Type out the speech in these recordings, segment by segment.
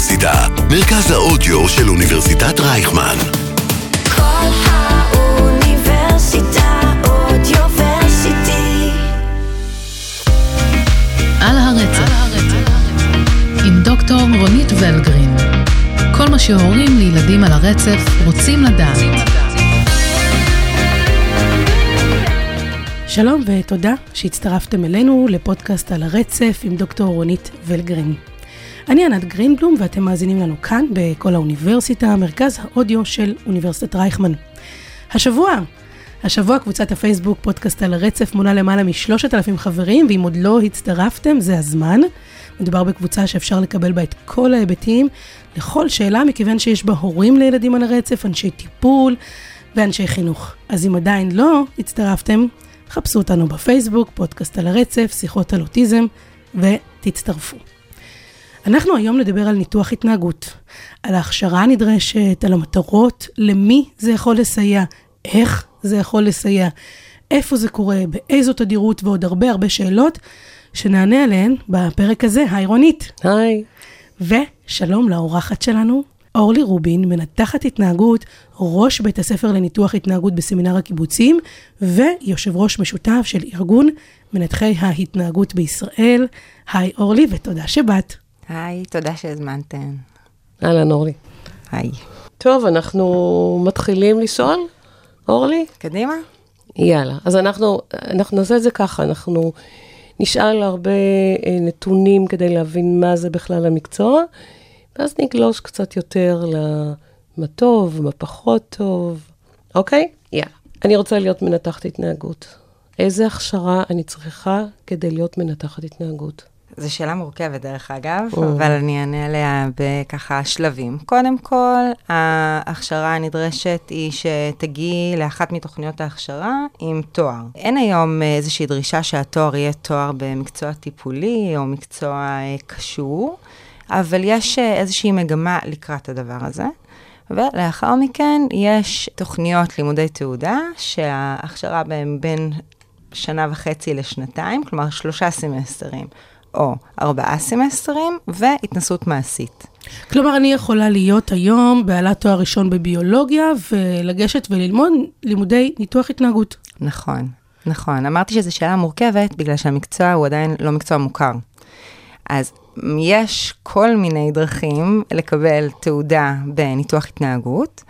האוניברסיטה, מרכז האודיו של אוניברסיטת רייכמן. כל האוניברסיטה אודיוורסיטי. על הרצף, עם דוקטור רונית ולגרין. כל מה שהורים לילדים על הרצף רוצים לדעת. שלום ותודה שהצטרפתם אלינו לפודקאסט על הרצף עם דוקטור רונית ולגרין. אני ענת גרינבלום ואתם מאזינים לנו כאן בכל האוניברסיטה, מרכז האודיו של אוניברסיטת רייכמן. השבוע, השבוע קבוצת הפייסבוק פודקאסט על הרצף מונה למעלה משלושת אלפים חברים, ואם עוד לא הצטרפתם, זה הזמן. מדובר בקבוצה שאפשר לקבל בה את כל ההיבטים לכל שאלה, מכיוון שיש בה הורים לילדים על הרצף, אנשי טיפול ואנשי חינוך. אז אם עדיין לא הצטרפתם, חפשו אותנו בפייסבוק, פודקאסט על הרצף, שיחות על אוטיזם, ותצטרפו. אנחנו היום נדבר על ניתוח התנהגות, על ההכשרה הנדרשת, על המטרות, למי זה יכול לסייע, איך זה יכול לסייע, איפה זה קורה, באיזו תדירות ועוד הרבה הרבה שאלות שנענה עליהן בפרק הזה. היי רונית. היי. ושלום לאורחת שלנו, אורלי רובין, מנתחת התנהגות, ראש בית הספר לניתוח התנהגות בסמינר הקיבוצים, ויושב ראש משותף של ארגון מנתחי ההתנהגות בישראל. היי אורלי, ותודה שבאת. היי, תודה שהזמנתם. אהלן, אורלי. היי. טוב, אנחנו מתחילים לשאול, אורלי? קדימה. יאללה. אז אנחנו, אנחנו נעשה את זה ככה, אנחנו נשאל הרבה אה, נתונים כדי להבין מה זה בכלל המקצוע, ואז נגלוש קצת יותר למה טוב, מה פחות טוב, אוקיי? יאללה. אני רוצה להיות מנתחת התנהגות. איזה הכשרה אני צריכה כדי להיות מנתחת התנהגות? זו שאלה מורכבת, דרך אגב, אבל אני אענה עליה בככה שלבים. קודם כל, ההכשרה הנדרשת היא שתגיעי לאחת מתוכניות ההכשרה עם תואר. אין היום איזושהי דרישה שהתואר יהיה תואר במקצוע טיפולי או מקצוע אה, קשור, אבל יש אה, איזושהי מגמה לקראת הדבר הזה. ולאחר מכן יש תוכניות לימודי תעודה, שההכשרה בהם בין שנה וחצי לשנתיים, כלומר שלושה סמסטרים. או ארבעה סמסטרים, והתנסות מעשית. כלומר, אני יכולה להיות היום בעלת תואר ראשון בביולוגיה, ולגשת וללמוד לימודי ניתוח התנהגות. נכון, נכון. אמרתי שזו שאלה מורכבת, בגלל שהמקצוע הוא עדיין לא מקצוע מוכר. אז יש כל מיני דרכים לקבל תעודה בניתוח התנהגות.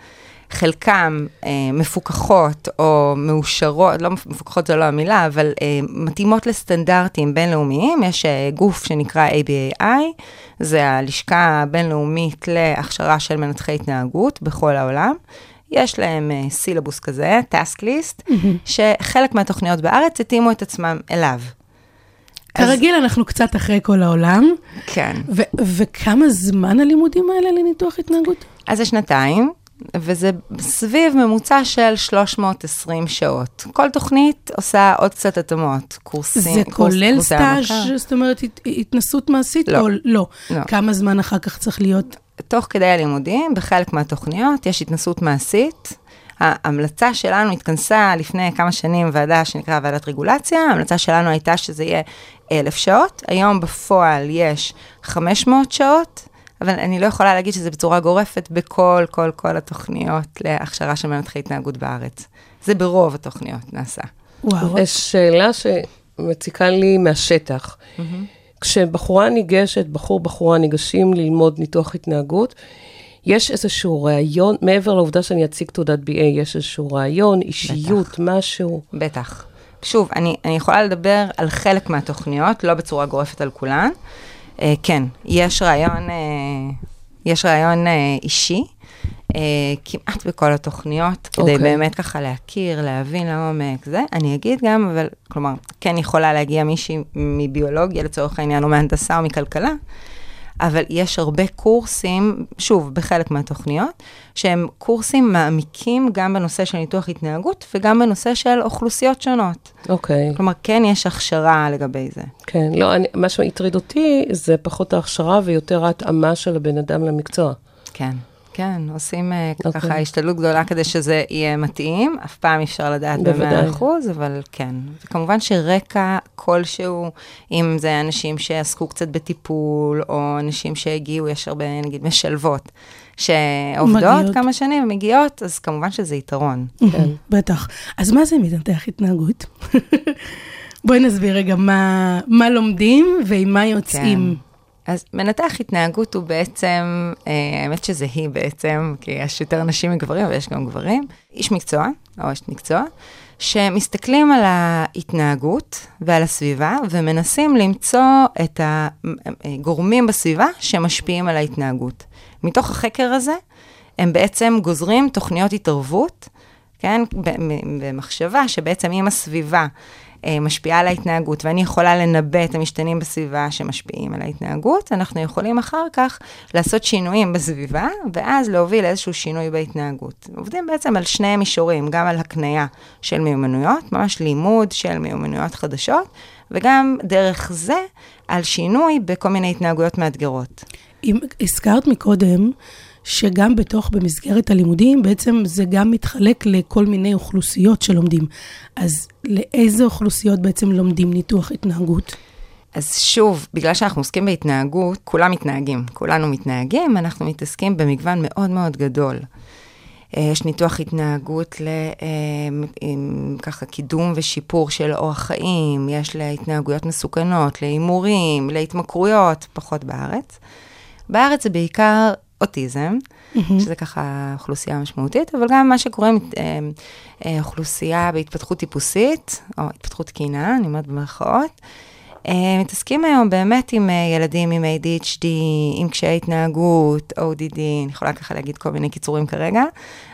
חלקם אה, מפוקחות או מאושרות, לא מפוקחות זו לא המילה, אבל אה, מתאימות לסטנדרטים בינלאומיים. יש אה, גוף שנקרא ABAI, זה הלשכה הבינלאומית להכשרה של מנתחי התנהגות בכל העולם. יש להם אה, סילבוס כזה, task list, mm-hmm. שחלק מהתוכניות בארץ התאימו את עצמם אליו. כרגיל, אז... אנחנו קצת אחרי כל העולם. כן. ו- וכמה זמן הלימודים האלה לניתוח התנהגות? אז זה שנתיים, וזה סביב ממוצע של 320 שעות. כל תוכנית עושה עוד קצת התאמות, קורסים. זה כולל סטאז', זאת אומרת, התנסות מעשית? לא. או לא? לא. כמה זמן אחר כך צריך להיות? תוך כדי הלימודים, בחלק מהתוכניות, יש התנסות מעשית. ההמלצה שלנו התכנסה לפני כמה שנים ועדה שנקרא ועדת רגולציה, ההמלצה שלנו הייתה שזה יהיה אלף שעות, היום בפועל יש 500 שעות, אבל אני לא יכולה להגיד שזה בצורה גורפת בכל, כל, כל התוכניות להכשרה של מנתחי התנהגות בארץ. זה ברוב התוכניות נעשה. וואו. יש שאלה שמציקה לי מהשטח. Mm-hmm. כשבחורה ניגשת, בחור, בחורה ניגשים ללמוד ניתוח התנהגות, יש איזשהו ראיון, מעבר לעובדה שאני אציג תעודת BA, יש איזשהו ראיון, אישיות, בטח. משהו. בטח. שוב, אני, אני יכולה לדבר על חלק מהתוכניות, לא בצורה גורפת על כולן. Uh, כן, יש רעיון, uh, יש רעיון uh, אישי, uh, כמעט בכל התוכניות, כדי okay. אוקיי. באמת ככה להכיר, להבין לעומק זה. אני אגיד גם, אבל, כלומר, כן יכולה להגיע מישהי מביולוגיה לצורך העניין, או מהנדסה או מכלכלה, אבל יש הרבה קורסים, שוב, בחלק מהתוכניות, שהם קורסים מעמיקים גם בנושא של ניתוח התנהגות וגם בנושא של אוכלוסיות שונות. אוקיי. Okay. כלומר, כן יש הכשרה לגבי זה. כן, לא, אני, מה שהטריד אותי זה פחות ההכשרה ויותר ההתאמה של הבן אדם למקצוע. כן. כן, עושים אה, אוקיי. ככה השתדלות גדולה כדי שזה יהיה מתאים, אף פעם אי אפשר לדעת בוודאי. ב-100 אחוז, אבל כן. וכמובן שרקע כלשהו, אם זה אנשים שעסקו קצת בטיפול, או אנשים שהגיעו, יש הרבה, נגיד, משלבות, שעובדות מגיעות. כמה שנים, מגיעות, אז כמובן שזה יתרון. כן. בטח. אז מה זה מנתח התנהגות? בואי נסביר רגע מה, מה לומדים ועם מה יוצאים. כן. אז מנתח התנהגות הוא בעצם, אה, האמת שזה היא בעצם, כי יש יותר נשים מגברים ויש גם גברים, איש מקצוע, או אשת מקצוע, שמסתכלים על ההתנהגות ועל הסביבה ומנסים למצוא את הגורמים בסביבה שמשפיעים על ההתנהגות. מתוך החקר הזה, הם בעצם גוזרים תוכניות התערבות, כן, במחשבה שבעצם אם הסביבה אה, משפיעה על ההתנהגות, ואני יכולה לנבא את המשתנים בסביבה שמשפיעים על ההתנהגות, אנחנו יכולים אחר כך לעשות שינויים בסביבה, ואז להוביל איזשהו שינוי בהתנהגות. עובדים בעצם על שני מישורים, גם על הקנייה של מיומנויות, ממש לימוד של מיומנויות חדשות, וגם דרך זה על שינוי בכל מיני התנהגויות מאתגרות. אם הזכרת מקודם, שגם בתוך, במסגרת הלימודים, בעצם זה גם מתחלק לכל מיני אוכלוסיות שלומדים. אז לאיזה אוכלוסיות בעצם לומדים ניתוח התנהגות? אז שוב, בגלל שאנחנו עוסקים בהתנהגות, כולם מתנהגים, כולנו מתנהגים, אנחנו מתעסקים במגוון מאוד מאוד גדול. אה, יש ניתוח התנהגות לככה קידום ושיפור של אורח חיים, יש להתנהגויות מסוכנות, להימורים, להתמכרויות, פחות בארץ. בארץ זה בעיקר אוטיזם, שזה ככה אוכלוסייה משמעותית, אבל גם מה שקורה עם אה, אה, אוכלוסייה בהתפתחות טיפוסית, או התפתחות תקינה, אני אומרת במרכאות. אה, מתעסקים היום באמת עם ילדים עם ADHD, עם קשיי התנהגות, ODD, אני יכולה ככה להגיד כל מיני קיצורים כרגע,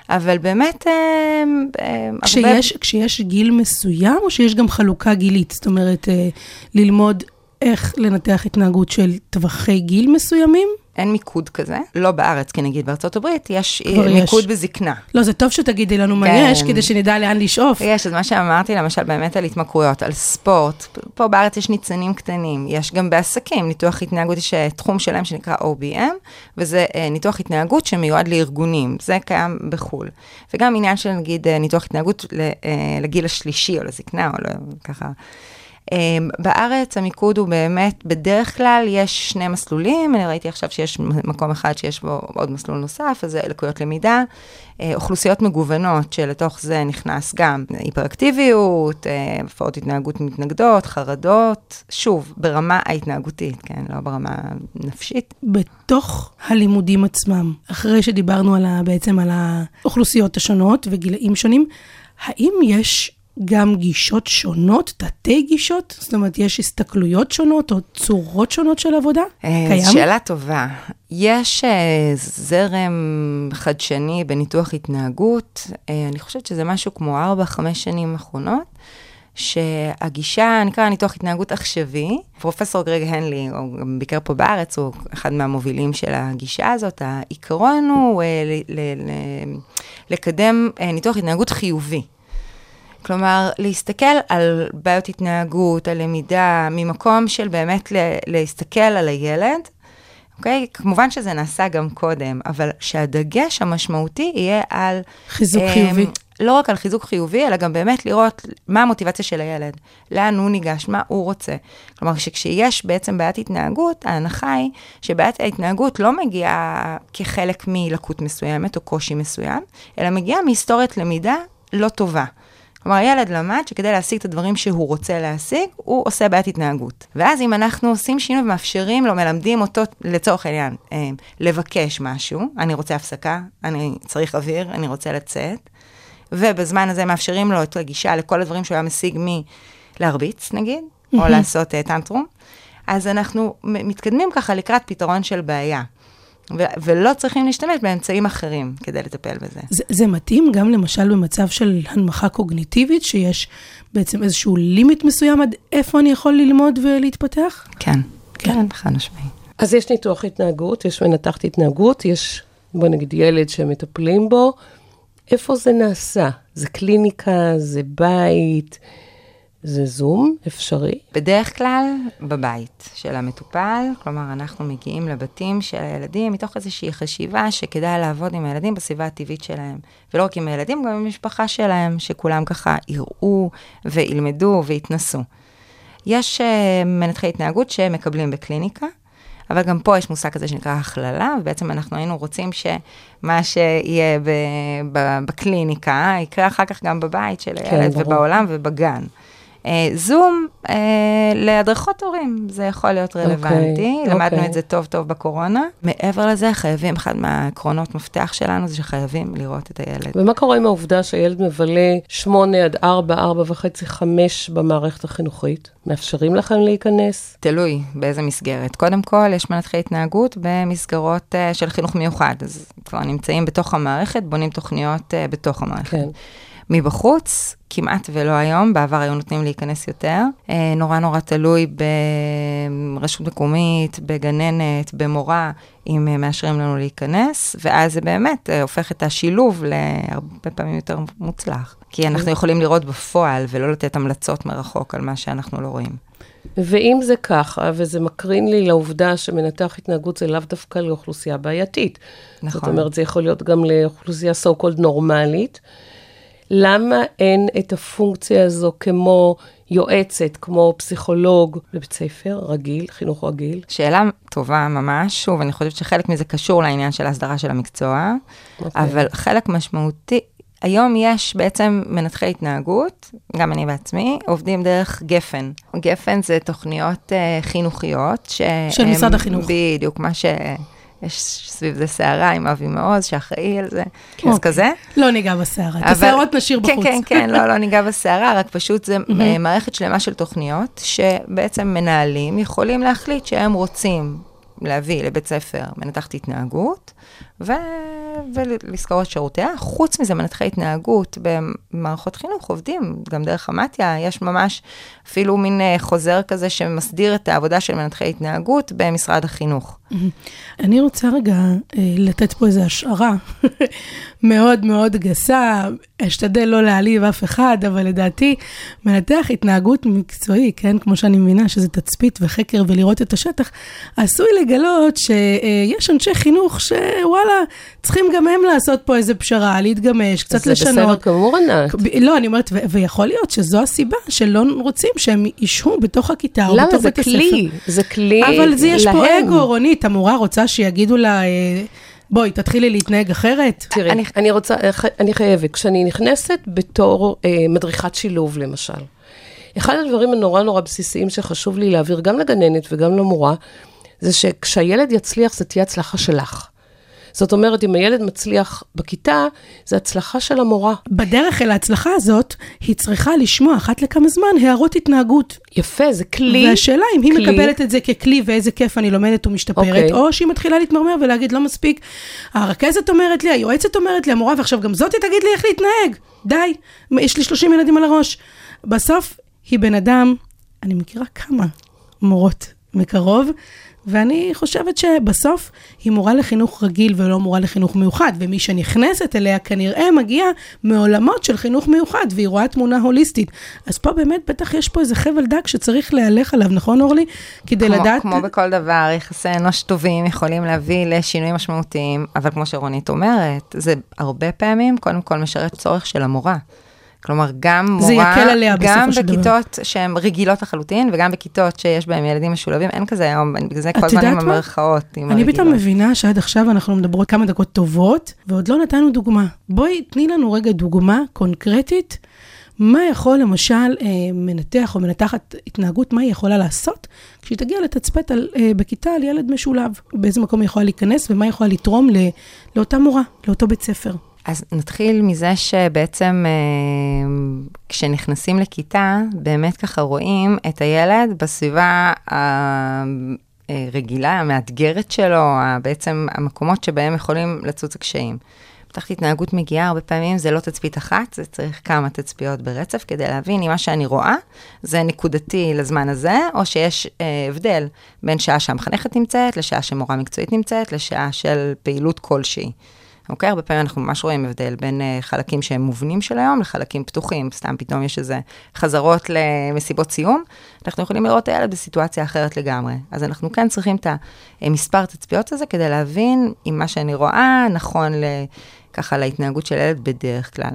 אבל באמת... אה, הרבה- כשיש, כשיש גיל מסוים, או שיש גם חלוקה גילית? זאת אומרת, ללמוד איך לנתח התנהגות של טווחי גיל מסוימים? אין מיקוד כזה, לא בארץ, כי נגיד בארצות הברית יש כבר יש. מיקוד בזקנה. לא, זה טוב שתגידי לנו מה כן. יש, כדי שנדע לאן לשאוף. יש, אז מה שאמרתי, למשל, באמת על התמכרויות, על ספורט, פה בארץ יש ניצנים קטנים, יש גם בעסקים, ניתוח התנהגות, יש אה, תחום שלם שנקרא OBM, וזה אה, ניתוח התנהגות שמיועד לארגונים, זה קיים בחו"ל. וגם עניין של נגיד אה, ניתוח התנהגות לגיל השלישי, או לזקנה, או לא, ככה. אה, בארץ המיקוד הוא באמת, בדרך כלל יש שני מסלולים, אני ראיתי עכשיו שיש מקום אחד שיש בו עוד מסלול נוסף, אז זה לקויות למידה, אה, אוכלוסיות מגוונות שלתוך זה נכנס גם היפראקטיביות, אה, הפרעות התנהגות מתנגדות, חרדות, שוב, ברמה ההתנהגותית, כן, לא ברמה נפשית. בתוך הלימודים עצמם, אחרי שדיברנו על ה, בעצם על האוכלוסיות השונות וגילאים שונים, האם יש גם גישות שונות, תתי גישות? זאת אומרת, יש הסתכלויות שונות או צורות שונות של עבודה? אה, קיים? שאלה טובה. יש אה, זרם חדשני בניתוח התנהגות, אה, אני חושבת שזה משהו כמו 4-5 שנים האחרונות, שהגישה נקרא ניתוח התנהגות עכשווי. פרופסור גרג הנלי, הוא גם ביקר פה בארץ, הוא אחד מהמובילים של הגישה הזאת. העיקרון הוא ל- ל- ל- לקדם ניתוח התנהגות חיובי. כלומר, להסתכל על בעיות התנהגות, על למידה, ממקום של באמת להסתכל על הילד, אוקיי? כמובן שזה נעשה גם קודם, אבל שהדגש המשמעותי יהיה על... חיזוק אמ, חיובי. לא רק על חיזוק חיובי, אלא גם באמת לראות מה המוטיבציה של הילד, לאן הוא ניגש, מה הוא רוצה. כלומר, שכשיש בעצם בעיית התנהגות, ההנחה היא שבעיית ההתנהגות לא מגיעה כחלק מלקות מסוימת או קושי מסוים, אלא מגיעה מהיסטוריית למידה לא טובה. כלומר, ילד למד שכדי להשיג את הדברים שהוא רוצה להשיג, הוא עושה בעיית התנהגות. ואז אם אנחנו עושים שינוי ומאפשרים לו, מלמדים אותו, לצורך העניין, אה, לבקש משהו, אני רוצה הפסקה, אני צריך אוויר, אני רוצה לצאת, ובזמן הזה מאפשרים לו את הגישה לכל הדברים שהוא היה משיג מלהרביץ, נגיד, או לעשות אה, טנטרום, אז אנחנו מתקדמים ככה לקראת פתרון של בעיה. ו- ולא צריכים להשתמש באמצעים אחרים כדי לטפל בזה. זה, זה מתאים גם למשל במצב של הנמכה קוגניטיבית, שיש בעצם איזשהו לימיט מסוים עד איפה אני יכול ללמוד ולהתפתח? כן, כן, חד משמעי. אז יש ניתוח התנהגות, יש מנתחת התנהגות, יש, בוא נגיד, ילד שמטפלים בו. איפה זה נעשה? זה קליניקה, זה בית, זה זום אפשרי? בדרך כלל בבית של המטופל, כלומר אנחנו מגיעים לבתים של הילדים מתוך איזושהי חשיבה שכדאי לעבוד עם הילדים בסביבה הטבעית שלהם. ולא רק עם הילדים, גם עם המשפחה שלהם, שכולם ככה יראו וילמדו ויתנסו. יש uh, מנתחי התנהגות שמקבלים בקליניקה, אבל גם פה יש מושג כזה שנקרא הכללה, ובעצם אנחנו היינו רוצים שמה שיהיה ב- ב- בקליניקה יקרה אחר כך גם בבית של כן, הילד ברור. ובעולם ובגן. אה, זום אה, להדרכות הורים, זה יכול להיות רלוונטי, אוקיי, למדנו אוקיי. את זה טוב טוב בקורונה. מעבר לזה, חייבים, אחד מהעקרונות מפתח שלנו זה שחייבים לראות את הילד. ומה קורה עם העובדה שהילד מבלה 8 עד 4, 4 וחצי, 5 במערכת החינוכית? מאפשרים לכם להיכנס? תלוי באיזה מסגרת. קודם כל, יש מנתחי התנהגות במסגרות uh, של חינוך מיוחד, אז כבר נמצאים בתוך המערכת, בונים תוכניות uh, בתוך המערכת. כן. מבחוץ, כמעט ולא היום, בעבר היו נותנים להיכנס יותר. אה, נורא נורא תלוי ברשות מקומית, בגננת, במורה, אם אה, מאשרים לנו להיכנס, ואז זה באמת אה, הופך את השילוב להרבה פעמים יותר מוצלח. כי אנחנו יכולים לראות בפועל ולא לתת המלצות מרחוק על מה שאנחנו לא רואים. ואם זה ככה, וזה מקרין לי לעובדה שמנתח התנהגות זה לאו דווקא לאוכלוסייה בעייתית. נכון. זאת אומרת, זה יכול להיות גם לאוכלוסייה so called נורמלית. למה אין את הפונקציה הזו כמו יועצת, כמו פסיכולוג בבית ספר רגיל, חינוך רגיל? שאלה טובה ממש, שוב, אני חושבת שחלק מזה קשור לעניין של ההסדרה של המקצוע, אוקיי. אבל חלק משמעותי, היום יש בעצם מנתחי התנהגות, גם אני בעצמי, עובדים דרך גפן. גפן זה תוכניות uh, חינוכיות. ש... של משרד החינוך. בדיוק, מה ש... יש סביב זה סערה עם אבי מעוז, שאחראי על זה, אז אוקיי. כזה. לא ניגע בסערה, את אבל- הסערות נשאיר כן, בחוץ. כן, כן, לא, לא ניגע בסערה, רק פשוט זה אה, מערכת שלמה של תוכניות, שבעצם מנהלים יכולים להחליט שהם רוצים להביא לבית ספר מנתחת התנהגות, ו... ולזכור את שירותיה. חוץ מזה, מנתחי התנהגות במערכות חינוך עובדים, גם דרך המתיה, יש ממש אפילו מין אה, חוזר כזה שמסדיר את העבודה של מנתחי התנהגות במשרד החינוך. אני רוצה רגע אה, לתת פה איזו השערה מאוד מאוד גסה, אשתדל לא להעליב אף אחד, אבל לדעתי, מנתח התנהגות מקצועי, כן, כמו שאני מבינה שזה תצפית וחקר ולראות את השטח, עשוי לגלות שיש אנשי חינוך שוואלה, צריכים גם הם לעשות פה איזה פשרה, להתגמש, קצת זה בסדר לשנות. גמור, ענת. לא, אני אומרת, ויכול להיות שזו הסיבה שלא רוצים שהם ישהו בתוך הכיתה או למה בתוך זה בית הספר. כלי? זה כלי להם. אבל זה יש פה אגו, רונית, המורה רוצה שיגידו לה, אה, בואי, תתחילי להתנהג אחרת. תראי, אני, אני רוצה, אני חייבת, כשאני נכנסת בתור אה, מדריכת שילוב, למשל, אחד הדברים הנורא נורא בסיסיים שחשוב לי להעביר גם לגננת וגם למורה, זה שכשהילד יצליח, זה תהיה הצלחה שלך. זאת אומרת, אם הילד מצליח בכיתה, זה הצלחה של המורה. בדרך אל ההצלחה הזאת, היא צריכה לשמוע אחת לכמה זמן הערות התנהגות. יפה, זה כלי. והשאלה אם היא כלי. מקבלת את זה ככלי ואיזה כיף אני לומדת ומשתפרת, אוקיי. או שהיא מתחילה להתמרמר ולהגיד לא מספיק, הרכזת אומרת לי, היועצת אומרת לי, המורה, ועכשיו גם זאתי תגיד לי איך להתנהג. די, יש לי 30 ילדים על הראש. בסוף היא בן אדם, אני מכירה כמה מורות מקרוב, ואני חושבת שבסוף היא מורה לחינוך רגיל ולא מורה לחינוך מיוחד, ומי שנכנסת אליה כנראה מגיעה מעולמות של חינוך מיוחד, והיא רואה תמונה הוליסטית. אז פה באמת בטח יש פה איזה חבל דק שצריך להלך עליו, נכון אורלי? כדי כמו, לדעת... כמו בכל דבר, יחסי אנוש טובים יכולים להביא לשינויים משמעותיים, אבל כמו שרונית אומרת, זה הרבה פעמים קודם כל משרת צורך של המורה. כלומר, גם מורה, זה יקל עליה גם. בכיתות שהן רגילות לחלוטין, וגם בכיתות שיש בהן ילדים משולבים, אין כזה היום, בגלל זה כל הזמן עם? המרכאות, עם אני פתאום הרגילות. מבינה שעד עכשיו אנחנו מדברות כמה דקות טובות, ועוד לא נתנו דוגמה. בואי, תני לנו רגע דוגמה קונקרטית, מה יכול למשל אה, מנתח או מנתחת התנהגות, מה היא יכולה לעשות כשהיא תגיע לתצפת על, אה, בכיתה על ילד משולב, באיזה מקום היא יכולה להיכנס ומה היא יכולה לתרום ל, לאותה מורה, לאותו בית ספר. אז נתחיל מזה שבעצם אה, כשנכנסים לכיתה, באמת ככה רואים את הילד בסביבה הרגילה, המאתגרת שלו, בעצם המקומות שבהם יכולים לצוץ הקשיים. פתחת התנהגות מגיעה, הרבה פעמים זה לא תצפית אחת, זה צריך כמה תצפיות ברצף כדי להבין אם מה שאני רואה זה נקודתי לזמן הזה, או שיש אה, הבדל בין שעה שהמחנכת נמצאת, לשעה שמורה מקצועית נמצאת, לשעה של פעילות כלשהי. אוקיי? הרבה פעמים אנחנו ממש רואים הבדל בין uh, חלקים שהם מובנים של היום לחלקים פתוחים. סתם פתאום יש איזה חזרות למסיבות סיום. אנחנו יכולים לראות את הילד בסיטואציה אחרת לגמרי. אז אנחנו כן צריכים את המספר תצפיות הזה כדי להבין אם מה שאני רואה נכון ככה להתנהגות של ילד בדרך כלל.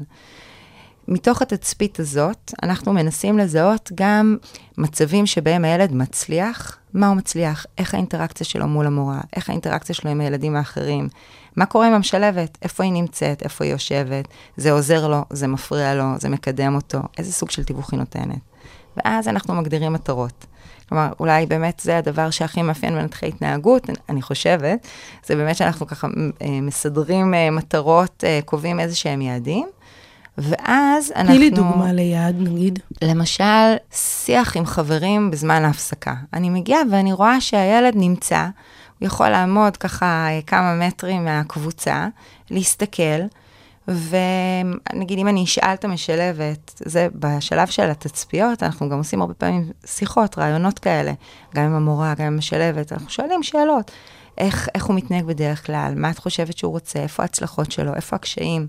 מתוך התצפית הזאת, אנחנו מנסים לזהות גם מצבים שבהם הילד מצליח, מה הוא מצליח, איך האינטראקציה שלו מול המורה, איך האינטראקציה שלו עם הילדים האחרים, מה קורה עם המשלבת, איפה היא נמצאת, איפה היא יושבת, זה עוזר לו, זה מפריע לו, זה מקדם אותו, איזה סוג של תיווך היא נותנת. ואז אנחנו מגדירים מטרות. כלומר, אולי באמת זה הדבר שהכי מאפיין מנתחי התנהגות, אני חושבת, זה באמת שאנחנו ככה אה, מסדרים אה, מטרות, אה, קובעים איזה שהם יעדים, ואז אנחנו... תני לי דוגמה ליעד, נגיד. למשל, שיח עם חברים בזמן ההפסקה. אני מגיעה ואני רואה שהילד נמצא, יכול לעמוד ככה כמה מטרים מהקבוצה, להסתכל, ונגיד אם אני אשאל את המשלבת, זה בשלב של התצפיות, אנחנו גם עושים הרבה פעמים שיחות, רעיונות כאלה, גם עם המורה, גם עם המשלבת, אנחנו שואלים שאלות. איך, איך הוא מתנהג בדרך כלל, מה את חושבת שהוא רוצה, איפה ההצלחות שלו, איפה הקשיים,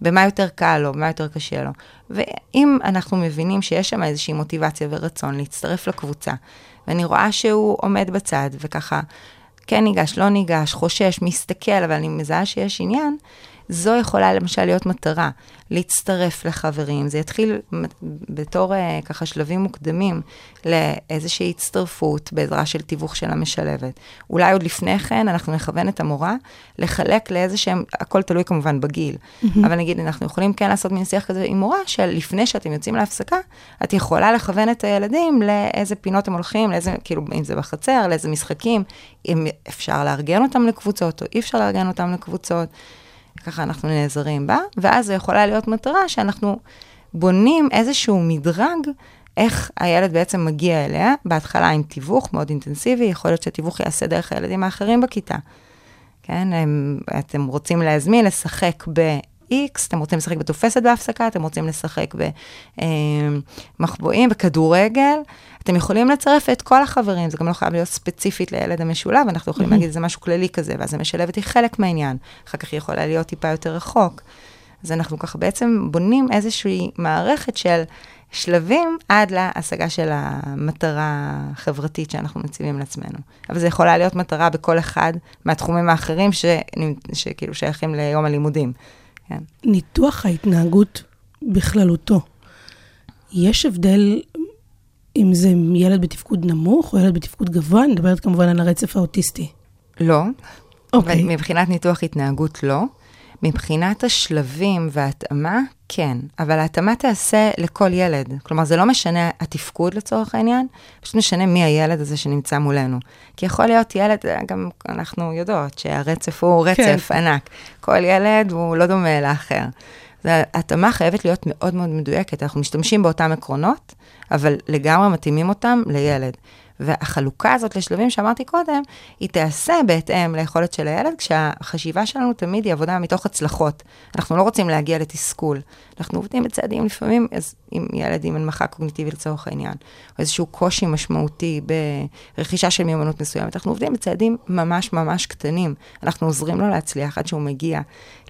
במה יותר קל לו, במה יותר קשה לו. ואם אנחנו מבינים שיש שם איזושהי מוטיבציה ורצון להצטרף לקבוצה, ואני רואה שהוא עומד בצד וככה, כן ניגש, לא ניגש, חושש, מסתכל, אבל אני מזהה שיש עניין, זו יכולה למשל להיות מטרה, להצטרף לחברים. זה יתחיל בתור אה, ככה שלבים מוקדמים לאיזושהי הצטרפות בעזרה של תיווך של המשלבת. אולי עוד לפני כן אנחנו נכוון את המורה לחלק לאיזה שהם, הכל תלוי כמובן בגיל, mm-hmm. אבל נגיד אנחנו יכולים כן לעשות מין שיח כזה עם מורה, שלפני שאתם יוצאים להפסקה, את יכולה לכוון את הילדים לאיזה פינות הם הולכים, לאיזה, כאילו, אם זה בחצר, לאיזה משחקים, אם אפשר לארגן אותם לקבוצות או אי אפשר לארגן אותם לקבוצות. ככה אנחנו נעזרים בה, ואז זו יכולה להיות מטרה שאנחנו בונים איזשהו מדרג, איך הילד בעצם מגיע אליה, בהתחלה עם תיווך מאוד אינטנסיבי, יכול להיות שהתיווך יעשה דרך הילדים האחרים בכיתה. כן, הם, אתם רוצים להזמין, לשחק ב-X, אתם רוצים לשחק בתופסת בהפסקה, אתם רוצים לשחק במחבואים, בכדורגל, אתם יכולים לצרף את כל החברים, זה גם לא חייב להיות ספציפית לילד המשולב, אנחנו יכולים להגיד שזה משהו כללי כזה, ואז המשלבת היא חלק מהעניין, אחר כך היא יכולה להיות טיפה יותר רחוק. אז אנחנו ככה בעצם בונים איזושהי מערכת של שלבים עד להשגה של המטרה החברתית שאנחנו מציבים לעצמנו. אבל זה יכולה להיות מטרה בכל אחד מהתחומים האחרים שכאילו שייכים ליום הלימודים. כן. ניתוח ההתנהגות בכללותו, יש הבדל אם זה ילד בתפקוד נמוך או ילד בתפקוד גבוה, אני מדברת כמובן על הרצף האוטיסטי. לא. אוקיי. Okay. מבחינת ניתוח התנהגות, לא. מבחינת השלבים וההתאמה, כן. אבל ההתאמה תיעשה לכל ילד. כלומר, זה לא משנה התפקוד לצורך העניין, פשוט משנה מי הילד הזה שנמצא מולנו. כי יכול להיות ילד, גם אנחנו יודעות שהרצף הוא רצף כן. ענק. כל ילד הוא לא דומה לאחר. ההתאמה חייבת להיות מאוד מאוד מדויקת. אנחנו משתמשים באותם עקרונות, אבל לגמרי מתאימים אותם לילד. והחלוקה הזאת לשלבים שאמרתי קודם, היא תיעשה בהתאם ליכולת של הילד, כשהחשיבה שלנו תמיד היא עבודה מתוך הצלחות. אנחנו לא רוצים להגיע לתסכול. אנחנו עובדים בצעדים לפעמים, אז עם ילד עם הנמכה קוגניטיבית לצורך העניין, או איזשהו קושי משמעותי ברכישה של מיומנות מסוימת, אנחנו עובדים בצעדים ממש ממש קטנים. אנחנו עוזרים לו להצליח עד שהוא מגיע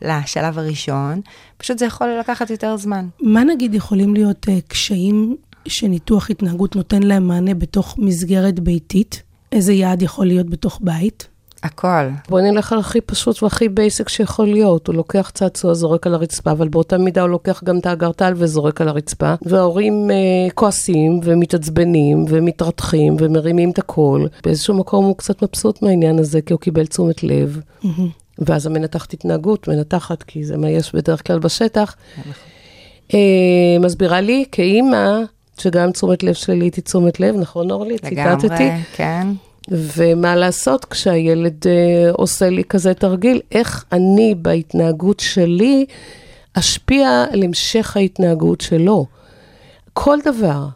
לשלב הראשון, פשוט זה יכול לקחת יותר זמן. מה נגיד יכולים להיות אה, קשיים שניתוח התנהגות נותן להם מענה בתוך מסגרת ביתית? איזה יעד יכול להיות בתוך בית? הכל. בוא נלך על הכי פשוט והכי basic שיכול להיות. הוא לוקח צעצוע, זורק על הרצפה, אבל באותה מידה הוא לוקח גם את האגרטל וזורק על הרצפה. וההורים אה, כועסים ומתעצבנים ומתרתחים ומרימים את הקול. באיזשהו מקום הוא קצת מבסוט מהעניין הזה, כי הוא קיבל תשומת לב. Mm-hmm. ואז המנתחת התנהגות, מנתחת, כי זה מה יש בדרך כלל בשטח. אה, מסבירה לי כאימא, שגם תשומת לב שלילית היא תשומת לב, נכון אורלי? ציטטתי. לגמרי, כן. ומה לעשות כשהילד אה, עושה לי כזה תרגיל, איך אני בהתנהגות שלי אשפיע על המשך ההתנהגות שלו. כל דבר,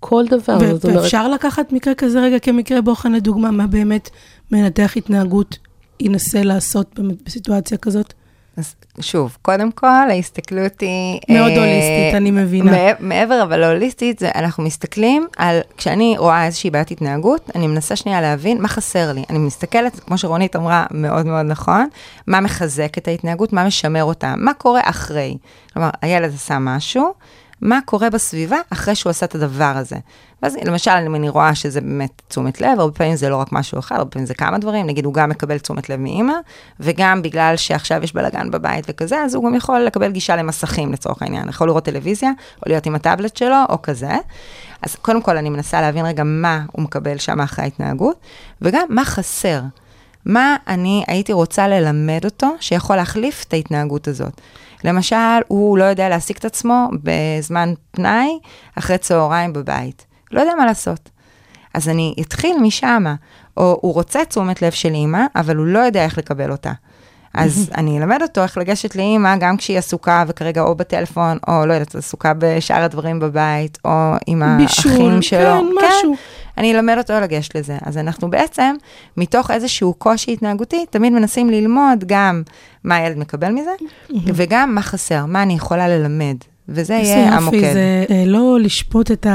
כל דבר. ו- זאת אומרת... ואפשר לקחת מקרה כזה רגע כמקרה בוחן לדוגמה, מה באמת מנתח התנהגות ינסה לעשות בסיטואציה כזאת? אז שוב, קודם כל, ההסתכלות היא... מאוד אה, הוליסטית, אני מבינה. מע- מעבר אבל להוליסטית, זה אנחנו מסתכלים על, כשאני רואה איזושהי בעיית התנהגות, אני מנסה שנייה להבין מה חסר לי. אני מסתכלת, כמו שרונית אמרה, מאוד מאוד נכון, מה מחזק את ההתנהגות, מה משמר אותה, מה קורה אחרי. כלומר, הילד עשה משהו, מה קורה בסביבה אחרי שהוא עשה את הדבר הזה. ואז למשל, אם אני רואה שזה באמת תשומת לב, הרבה פעמים זה לא רק משהו אחד, הרבה פעמים זה כמה דברים, נגיד הוא גם מקבל תשומת לב מאימא, וגם בגלל שעכשיו יש בלאגן בבית וכזה, אז הוא גם יכול לקבל גישה למסכים לצורך העניין, יכול לראות טלוויזיה, או להיות עם הטאבלט שלו, או כזה. אז קודם כל אני מנסה להבין רגע מה הוא מקבל שם אחרי ההתנהגות, וגם מה חסר. מה אני הייתי רוצה ללמד אותו שיכול להחליף את ההתנהגות הזאת. למשל, הוא לא יודע להעסיק את עצמו בזמן פנאי אחרי צהריים בבית. לא יודע מה לעשות. אז אני אתחיל משם, או הוא רוצה תשומת לב של אימא, אבל הוא לא יודע איך לקבל אותה. אז אני אלמד אותו איך לגשת לאימא, גם כשהיא עסוקה וכרגע או בטלפון, או לא יודעת, עסוקה בשאר הדברים בבית, או עם בישול, האחים שלו. כן, משהו. אני אלמד אותו לגשת לזה. אז אנחנו בעצם, מתוך איזשהו קושי התנהגותי, תמיד מנסים ללמוד גם מה הילד מקבל מזה, וגם מה חסר, מה אני יכולה ללמד. וזה יהיה יופי, המוקד. זה אה, לא לשפוט את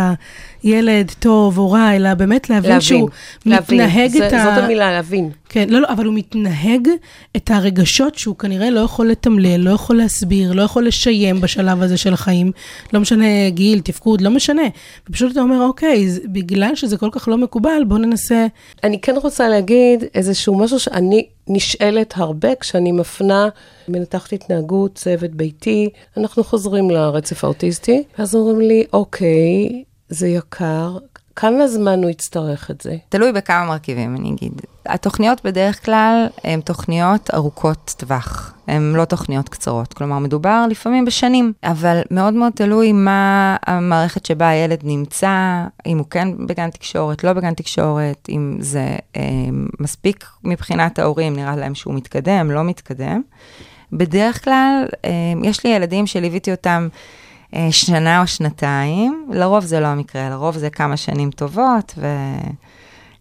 הילד טוב או רע, אלא באמת להבין להבין, שהוא להבין. מתנהג זה- את ה... זאת המילה, להבין. כן, לא, לא, אבל הוא מתנהג את הרגשות שהוא כנראה לא יכול לתמלל, לא יכול להסביר, לא יכול לשיים בשלב הזה של החיים. לא משנה גיל, תפקוד, לא משנה. ופשוט אתה אומר, אוקיי, זה- בגלל שזה כל כך לא מקובל, בוא ננסה... אני כן רוצה להגיד איזשהו משהו שאני נשאלת הרבה כשאני מפנה מנתחת התנהגות, צוות ביתי, אנחנו חוזרים לרצף האוטיסטי, ואז אומרים לי, אוקיי, זה יקר, כמה זמן הוא יצטרך את זה? תלוי בכמה מרכיבים, אני אגיד. התוכניות בדרך כלל הן תוכניות ארוכות טווח, הן לא תוכניות קצרות. כלומר, מדובר לפעמים בשנים, אבל מאוד מאוד תלוי מה המערכת שבה הילד נמצא, אם הוא כן בגן תקשורת, לא בגן תקשורת, אם זה אה, מספיק מבחינת ההורים, נראה להם שהוא מתקדם, לא מתקדם. בדרך כלל, אה, יש לי ילדים שליוויתי אותם שנה או שנתיים, לרוב זה לא המקרה, לרוב זה כמה שנים טובות,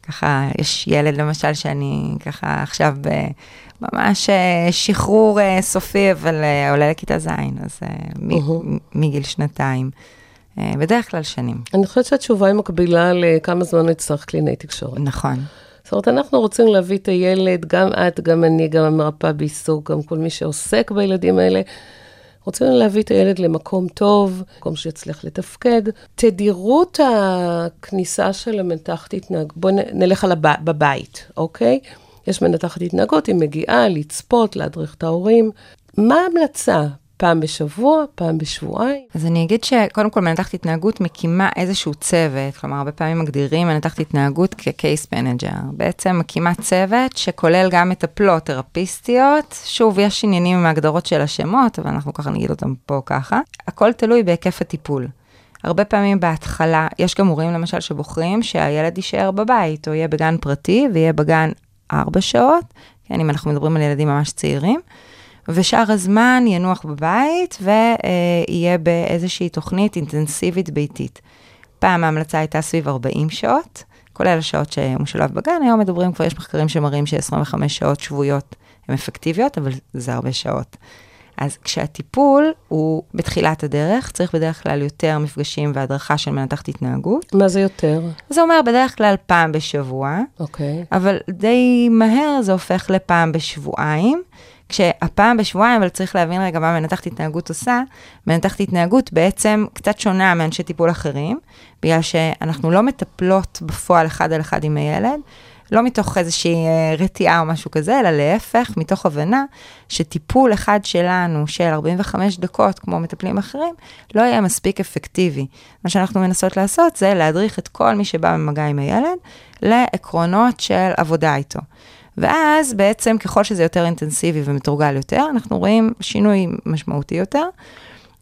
וככה, יש ילד למשל שאני ככה עכשיו ממש אה, שחרור אה, סופי, אבל אה, עולה לכיתה ז', אז אה, מ-. מגיל שנתיים. אה, בדרך כלל שנים, אני חושבת שהתשובה היא מקבילה לכמה זמן הוא יצטרך קלינאי תקשורת. נכון. זאת אומרת, אנחנו רוצים להביא את הילד, גם את, גם אני, גם המרפאה בעיסוק, גם כל מי שעוסק בילדים האלה, רוצים להביא את הילד למקום טוב, מקום שיצליח לתפקד. תדירות הכניסה של המנתחת התנהגות, בואו נלך על הב... בבית, אוקיי? יש מנתחת התנהגות, היא מגיעה לצפות, להדריך את ההורים. מה ההמלצה? פעם בשבוע, פעם בשבועיים? אז אני אגיד שקודם כל מנתחת התנהגות מקימה איזשהו צוות, כלומר הרבה פעמים מגדירים מנתחת התנהגות כ-case manager. בעצם מקימה צוות שכולל גם מטפלות תרפיסטיות, שוב, יש עניינים עם ההגדרות של השמות, אבל אנחנו ככה נגיד אותם פה ככה. הכל תלוי בהיקף הטיפול. הרבה פעמים בהתחלה, יש גם הורים למשל שבוחרים שהילד יישאר בבית, או יהיה בגן פרטי ויהיה בגן ארבע שעות, כן, אם אנחנו מדברים על ילדים ממש צעירים. ושאר הזמן ינוח בבית ויהיה באיזושהי תוכנית אינטנסיבית ביתית. פעם ההמלצה הייתה סביב 40 שעות, כולל השעות שהוא משולב בגן, היום מדברים, כבר יש מחקרים שמראים ש-25 שעות שבועיות הן אפקטיביות, אבל זה הרבה שעות. אז כשהטיפול הוא בתחילת הדרך, צריך בדרך כלל יותר מפגשים והדרכה של מנתחת התנהגות. מה זה יותר? זה אומר בדרך כלל פעם בשבוע, אוקיי. אבל די מהר זה הופך לפעם בשבועיים. כשהפעם בשבועיים, אבל צריך להבין רגע מה מנתחת התנהגות עושה, מנתחת התנהגות בעצם קצת שונה מאנשי טיפול אחרים, בגלל שאנחנו לא מטפלות בפועל אחד על אחד עם הילד, לא מתוך איזושהי אה, רתיעה או משהו כזה, אלא להפך, מתוך הבנה שטיפול אחד שלנו של 45 דקות, כמו מטפלים אחרים, לא יהיה מספיק אפקטיבי. מה שאנחנו מנסות לעשות זה להדריך את כל מי שבא במגע עם הילד לעקרונות של עבודה איתו. ואז בעצם ככל שזה יותר אינטנסיבי ומתורגל יותר, אנחנו רואים שינוי משמעותי יותר.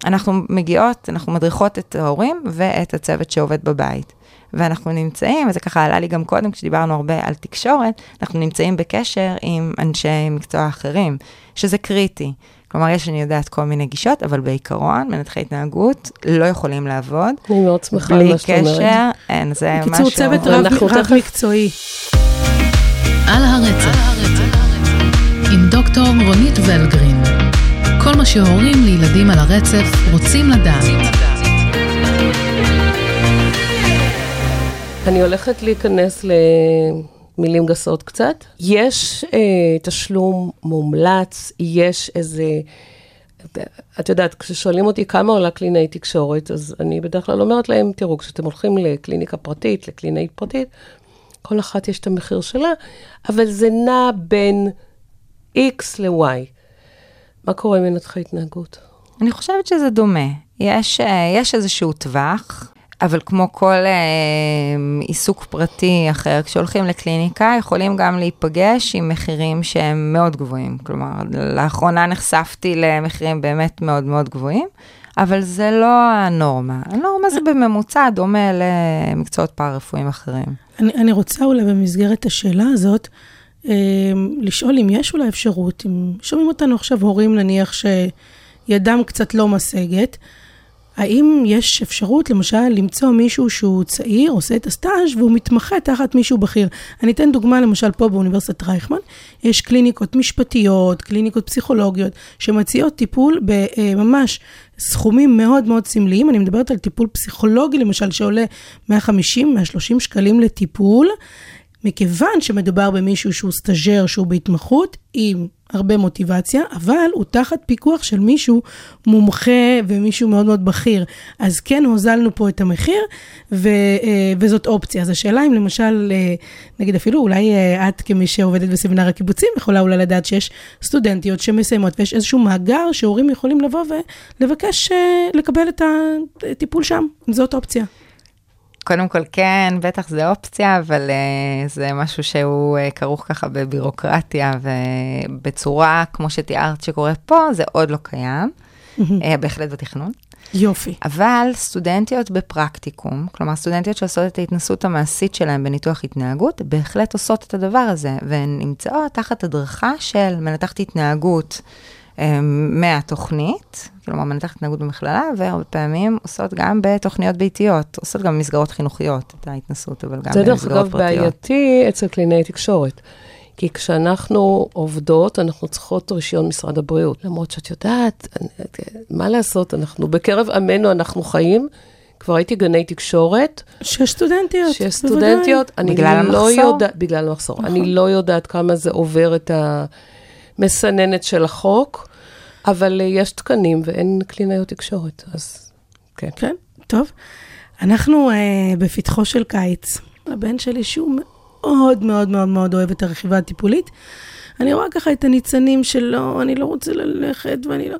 אנחנו מגיעות, אנחנו מדריכות את ההורים ואת הצוות שעובד בבית. ואנחנו נמצאים, וזה ככה עלה לי גם קודם כשדיברנו הרבה על תקשורת, אנחנו נמצאים בקשר עם אנשי מקצוע אחרים, שזה קריטי. כלומר, יש, אני יודעת, כל מיני גישות, אבל בעיקרון, מנתחי התנהגות לא יכולים לעבוד. אני מאוד שמחה על בלי מה שאת אומרת. קשר, אין, זה משהו... בקיצור, צוות רב, אנחנו רב. על הרצף, עם דוקטור רונית ולגרין. כל מה שהורים לילדים על הרצף רוצים לדעת. אני הולכת להיכנס למילים גסות קצת. יש אה, תשלום מומלץ, יש איזה... את יודעת, כששואלים אותי כמה עולה קלינאי תקשורת, אז אני בדרך כלל אומרת להם, תראו, כשאתם הולכים לקליניקה פרטית, לקלינאית פרטית, כל אחת יש את המחיר שלה, אבל זה נע בין X ל-Y. מה קורה עם מנתחי התנהגות? אני חושבת שזה דומה. יש, אה, יש איזשהו טווח, אבל כמו כל אה, עיסוק פרטי אחר, כשהולכים לקליניקה, יכולים גם להיפגש עם מחירים שהם מאוד גבוהים. כלומר, לאחרונה נחשפתי למחירים באמת מאוד מאוד גבוהים, אבל זה לא הנורמה. הנורמה זה בממוצע דומה למקצועות פארה-רפואיים אחרים. אני, אני רוצה אולי במסגרת השאלה הזאת, אה, לשאול אם יש אולי אפשרות, אם שומעים אותנו עכשיו הורים נניח שידם קצת לא משגת, האם יש אפשרות למשל למצוא מישהו שהוא צעיר, עושה את הסטאז' והוא מתמחה תחת מישהו בכיר? אני אתן דוגמה למשל פה באוניברסיטת רייכמן, יש קליניקות משפטיות, קליניקות פסיכולוגיות, שמציעות טיפול בממש סכומים מאוד מאוד סמליים, אני מדברת על טיפול פסיכולוגי למשל שעולה 150-130 שקלים לטיפול. מכיוון שמדובר במישהו שהוא סטאג'ר, שהוא בהתמחות, עם הרבה מוטיבציה, אבל הוא תחת פיקוח של מישהו מומחה ומישהו מאוד מאוד בכיר. אז כן הוזלנו פה את המחיר, ו, אה, וזאת אופציה. אז השאלה אם למשל, אה, נגיד אפילו אולי אה, את כמי שעובדת בסמינר הקיבוצים, יכולה אולי לדעת שיש סטודנטיות שמסיימות, ויש איזשהו מאגר שהורים יכולים לבוא ולבקש לקבל את הטיפול שם, אם זאת אופציה. קודם כל כן, בטח זה אופציה, אבל uh, זה משהו שהוא uh, כרוך ככה בבירוקרטיה, ובצורה, כמו שתיארת שקורה פה, זה עוד לא קיים, uh, בהחלט בתכנון. יופי. אבל סטודנטיות בפרקטיקום, כלומר סטודנטיות שעושות את ההתנסות המעשית שלהן בניתוח התנהגות, בהחלט עושות את הדבר הזה, והן נמצאות תחת הדרכה של מנתחת התנהגות. מהתוכנית, כלומר מנתחת התנהגות במכללה, והרבה פעמים עושות גם בתוכניות ביתיות, עושות גם במסגרות חינוכיות את ההתנסות, אבל גם במסגרות פרטיות. זה דרך אגב בעייתי אצל קלינאי תקשורת. כי כשאנחנו עובדות, אנחנו צריכות רישיון משרד הבריאות. למרות שאת יודעת, מה לעשות, אנחנו בקרב עמנו אנחנו חיים. כבר הייתי גני תקשורת. שש סטודנטיות, שש סטודנטיות. אני בגלל לא המחסור? יודע, בגלל המחסור. נכון. אני לא יודעת כמה זה עובר את המסננת של החוק, אבל אה, יש תקנים ואין קלינאיות תקשורת, אז כן. כן, טוב. אנחנו uh, בפתחו של קיץ. הבן שלי, שהוא מאוד מאוד מאוד מאוד אוהב את הרכיבה הטיפולית, אני רואה ככה את הניצנים שלו, אני לא רוצה ללכת ואני לא...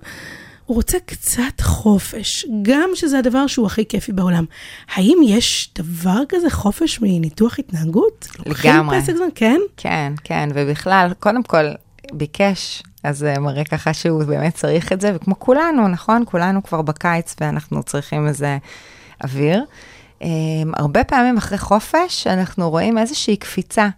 הוא רוצה קצת חופש, גם שזה הדבר שהוא הכי כיפי בעולם. האם יש דבר כזה חופש מניתוח התנהגות? לוקחים לגמרי. פסק זמן, כן? כן, כן, ובכלל, קודם כל, ביקש, אז זה מראה ככה שהוא באמת צריך את זה, וכמו כולנו, נכון? כולנו כבר בקיץ ואנחנו צריכים איזה אוויר. Um, הרבה פעמים אחרי חופש, אנחנו רואים איזושהי קפיצה.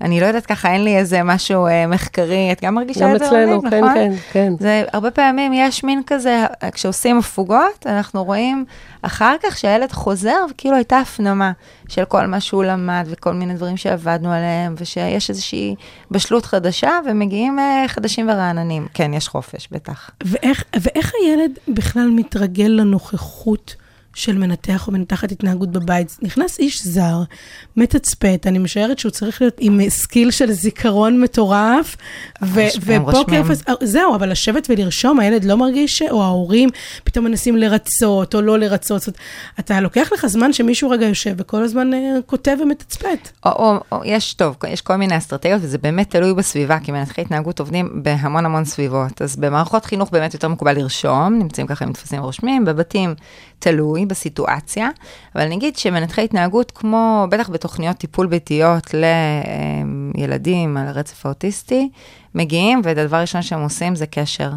אני לא יודעת ככה, אין לי איזה משהו uh, מחקרי, את גם מרגישה גם את זה, אצלנו, כן, נכון? כן, כן. זה הרבה פעמים יש מין כזה, כשעושים הפוגות, אנחנו רואים אחר כך שהילד חוזר, וכאילו הייתה הפנמה של כל מה שהוא למד, וכל מיני דברים שעבדנו עליהם, ושיש איזושהי בשלות חדשה, ומגיעים אה, חדשים ורעננים. כן, יש חופש, בטח. ואיך, ואיך הילד בכלל מתרגל לנוכחות של מנתח או מנתחת התנהגות בבית? נכנס איש זר, מתצפת, אני משערת שהוא צריך להיות עם skill של זיכרון מטורף, ו- רושמים, ו poker face, אה, זהו, אבל לשבת ולרשום, הילד לא מרגיש, ש- או ההורים פתאום מנסים לרצות או לא לרצות. זאת אתה לוקח לך זמן שמישהו רגע יושב וכל הזמן אה, כותב ומתצפת. או, או, או, יש טוב, יש כל מיני אסטרטגיות, וזה באמת תלוי בסביבה, כי מנתחי התנהגות עובדים בהמון המון סביבות. אז במערכות חינוך באמת יותר מקובל לרשום, נמצאים ככה עם טפסים רושמים, בבתים תלוי בסיטואציה, אבל נגיד שמנתחי התנהגות, כמו בטח בתוכניות טיפול ביתיות לילדים על הרצף האוטיסטי, מגיעים, והדבר הראשון שהם עושים זה קשר.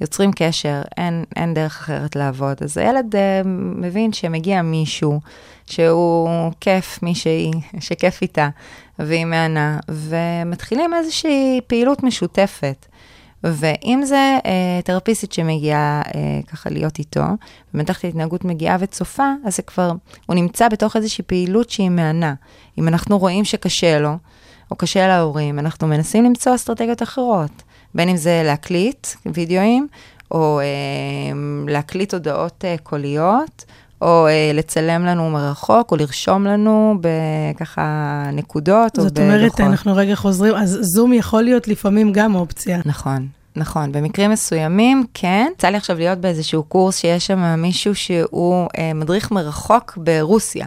יוצרים קשר, אין, אין דרך אחרת לעבוד. אז הילד uh, מבין שמגיע מישהו שהוא כיף, מישהי שכיף איתה, והיא מהנה, ומתחילים איזושהי פעילות משותפת. ואם זה uh, תרפיסטית שמגיעה uh, ככה להיות איתו, ומתחת התנהגות מגיעה וצופה, אז זה כבר, הוא נמצא בתוך איזושהי פעילות שהיא מהנה. אם אנחנו רואים שקשה לו, או קשה להורים, אנחנו מנסים למצוא אסטרטגיות אחרות. בין אם זה להקליט וידאוים, או אה, להקליט הודעות אה, קוליות, או אה, לצלם לנו מרחוק, או לרשום לנו בככה נקודות, או זאת בדוחות. אומרת, אנחנו רגע חוזרים, אז זום יכול להיות לפעמים גם אופציה. נכון. נכון, במקרים מסוימים, כן. יצא לי עכשיו להיות באיזשהו קורס שיש שם מישהו שהוא אה, מדריך מרחוק ברוסיה.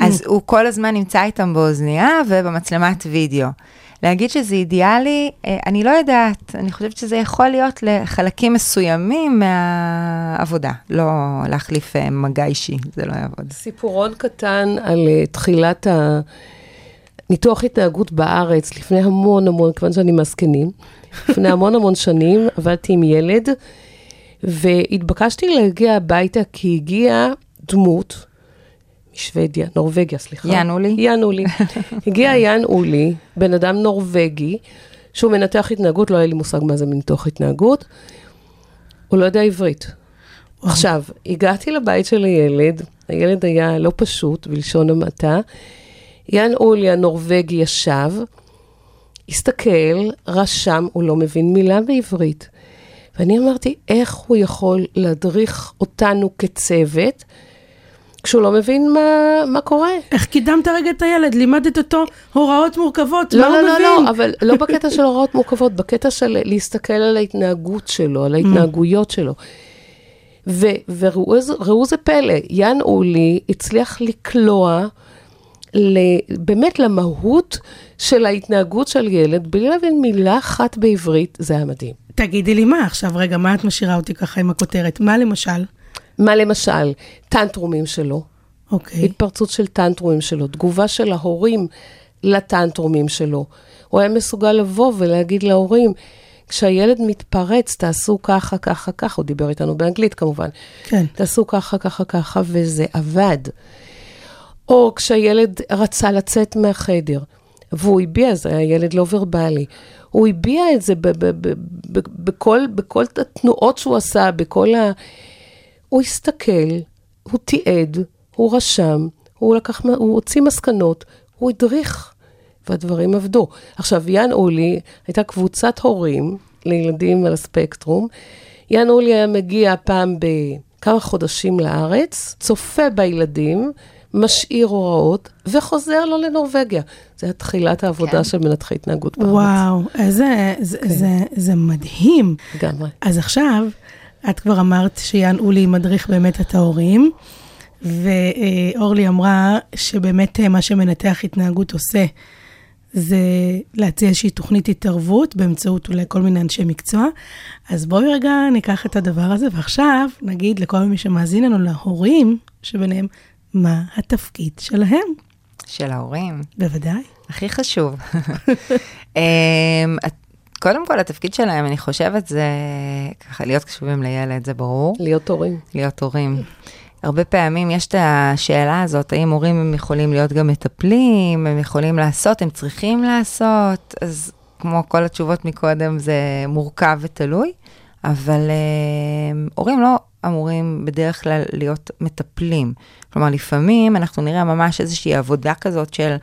אז הוא כל הזמן נמצא איתם באוזנייה ובמצלמת וידאו. להגיד שזה אידיאלי, אה, אני לא יודעת, אני חושבת שזה יכול להיות לחלקים מסוימים מהעבודה, לא להחליף אה, מגע אישי, זה לא יעבוד. סיפורון קטן על uh, תחילת הניתוח התנהגות בארץ, לפני המון המון, כיוון שאני מהזקנים, לפני המון המון שנים עבדתי עם ילד, והתבקשתי להגיע הביתה כי הגיעה דמות משוודיה, נורבגיה, סליחה. יאן אולי? יאן אולי. הגיע יאן אולי, בן אדם נורבגי, שהוא מנתח התנהגות, לא היה לי מושג מה זה מניתוח התנהגות, הוא לא יודע עברית. עכשיו, הגעתי לבית של הילד, הילד היה לא פשוט, בלשון המעטה. יאן אולי הנורבגי ישב, הסתכל, רשם, הוא לא מבין מילה בעברית. ואני אמרתי, איך הוא יכול להדריך אותנו כצוות, כשהוא לא מבין מה, מה קורה? איך קידמת רגע את הילד? לימדת אותו הוראות מורכבות, מה לא, הוא לא, לא, מבין? לא, אבל לא בקטע של הוראות מורכבות, בקטע של להסתכל על ההתנהגות שלו, על ההתנהגויות שלו. ו- וראו זה- ראו זה פלא, יאן אולי הצליח לקלוע ל- באמת למהות של ההתנהגות של ילד, בלי להבין מילה אחת בעברית, זה היה מדהים. תגידי לי מה עכשיו, רגע, מה את משאירה אותי ככה עם הכותרת? מה למשל? מה למשל? טנטרומים שלו, אוקיי. התפרצות של טנטרומים שלו, תגובה של ההורים לטנטרומים שלו. הוא היה מסוגל לבוא ולהגיד להורים, כשהילד מתפרץ, תעשו ככה, ככה, ככה, הוא דיבר איתנו באנגלית כמובן, כן. תעשו ככה, ככה, ככה, וזה עבד. או כשהילד רצה לצאת מהחדר, והוא הביע, זה היה ילד לא ורבלי, הוא הביע את זה בכל, בכל התנועות שהוא עשה, בכל ה... הוא הסתכל, הוא תיעד, הוא רשם, הוא לקח, הוא הוציא מסקנות, הוא הדריך, והדברים עבדו. עכשיו, יאן אולי הייתה קבוצת הורים לילדים על הספקטרום. יאן אולי היה מגיע פעם בכמה חודשים לארץ, צופה בילדים, משאיר הוראות, וחוזר לו לנורבגיה. זה היה תחילת העבודה כן. של מנתחי התנהגות בארץ. וואו, איזה, זה, כן. זה, זה מדהים. לגמרי. אז עכשיו, את כבר אמרת שיאן אולי מדריך באמת את ההורים, ואורלי אמרה שבאמת אה, מה שמנתח התנהגות עושה, זה להציע איזושהי תוכנית התערבות באמצעות אולי כל מיני אנשי מקצוע. אז בואי רגע ניקח את הדבר הזה, ועכשיו נגיד לכל מי שמאזין לנו, להורים שביניהם, מה התפקיד שלהם? של ההורים. בוודאי. הכי חשוב. אמ, את- קודם כל, התפקיד שלהם, אני חושבת, זה ככה להיות קשובים לילד, זה ברור, להיות הורים. להיות הורים. הרבה פעמים יש את השאלה הזאת, האם הורים הם יכולים להיות גם מטפלים, הם יכולים לעשות, הם צריכים לעשות, אז כמו כל התשובות מקודם, זה מורכב ותלוי, אבל אה, הורים לא אמורים בדרך כלל להיות מטפלים. כלומר, לפעמים אנחנו נראה ממש איזושהי עבודה כזאת של,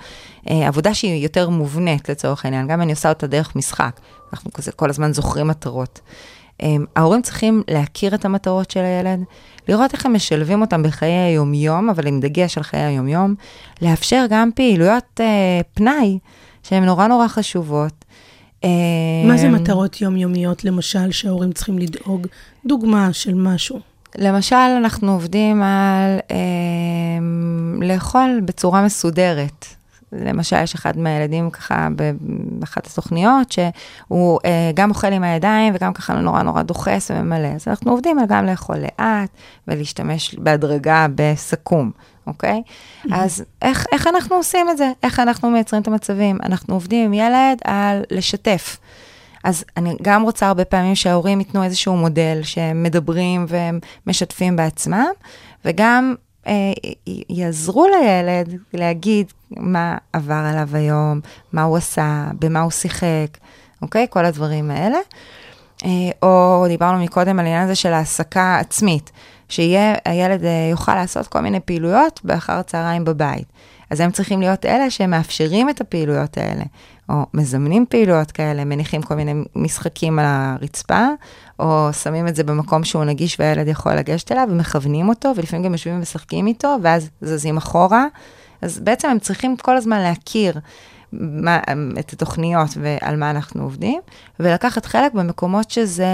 אה, עבודה שהיא יותר מובנית לצורך העניין, גם אני עושה אותה דרך משחק, אנחנו כזה כל הזמן זוכרים מטרות. Um, ההורים צריכים להכיר את המטרות של הילד, לראות איך הם משלבים אותם בחיי היומיום, אבל עם דגש על חיי היומיום, לאפשר גם פעילויות uh, פנאי שהן נורא נורא חשובות. מה אמ, זה מטרות יומיומיות, למשל, שההורים צריכים לדאוג? דוגמה של משהו. למשל, אנחנו עובדים על אה, לאכול בצורה מסודרת. למשל, יש אחד מהילדים ככה באחת התוכניות, שהוא אה, גם אוכל עם הידיים וגם ככה נורא נורא דוחס וממלא. אז אנחנו עובדים על גם לאכול לאט ולהשתמש בהדרגה בסכו"ם, אוקיי? אז איך, איך אנחנו עושים את זה? איך אנחנו מייצרים את המצבים? אנחנו עובדים עם ילד על לשתף. אז אני גם רוצה הרבה פעמים שההורים ייתנו איזשהו מודל שהם מדברים והם משתפים בעצמם, וגם אה, י- יעזרו לילד להגיד מה עבר עליו היום, מה הוא עשה, במה הוא שיחק, אוקיי? כל הדברים האלה. אה, או דיברנו מקודם על העניין הזה של העסקה עצמית. שהילד אה, יוכל לעשות כל מיני פעילויות באחר הצהריים בבית. אז הם צריכים להיות אלה שמאפשרים את הפעילויות האלה, או מזמנים פעילויות כאלה, מניחים כל מיני משחקים על הרצפה, או שמים את זה במקום שהוא נגיש והילד יכול לגשת אליו, ומכוונים אותו, ולפעמים גם יושבים ומשחקים איתו, ואז זזים אחורה. אז בעצם הם צריכים כל הזמן להכיר מה, את התוכניות ועל מה אנחנו עובדים, ולקחת חלק במקומות שזה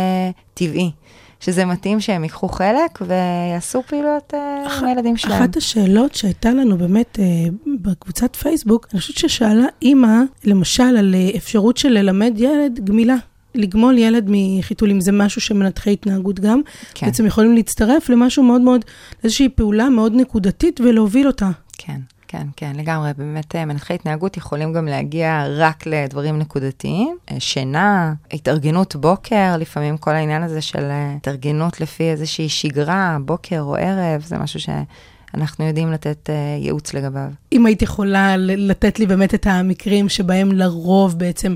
טבעי. שזה מתאים שהם ייקחו חלק ויעשו פעילויות uh, עם הילדים שלהם. אחת השאלות שהייתה לנו באמת uh, בקבוצת פייסבוק, אני חושבת ששאלה אימא, למשל, על uh, אפשרות של ללמד ילד גמילה. לגמול ילד מחיתולים, זה משהו שמנתחי התנהגות גם, כן. בעצם יכולים להצטרף למשהו מאוד מאוד, איזושהי פעולה מאוד נקודתית ולהוביל אותה. כן, כן, כן, לגמרי. באמת, אה, מנחי התנהגות יכולים גם להגיע רק לדברים נקודתיים. אה, שינה, התארגנות בוקר, לפעמים כל העניין הזה של אה, התארגנות לפי איזושהי שגרה, בוקר או ערב, זה משהו שאנחנו יודעים לתת ייעוץ לגביו. אם היית יכולה לתת לי באמת את המקרים שבהם לרוב בעצם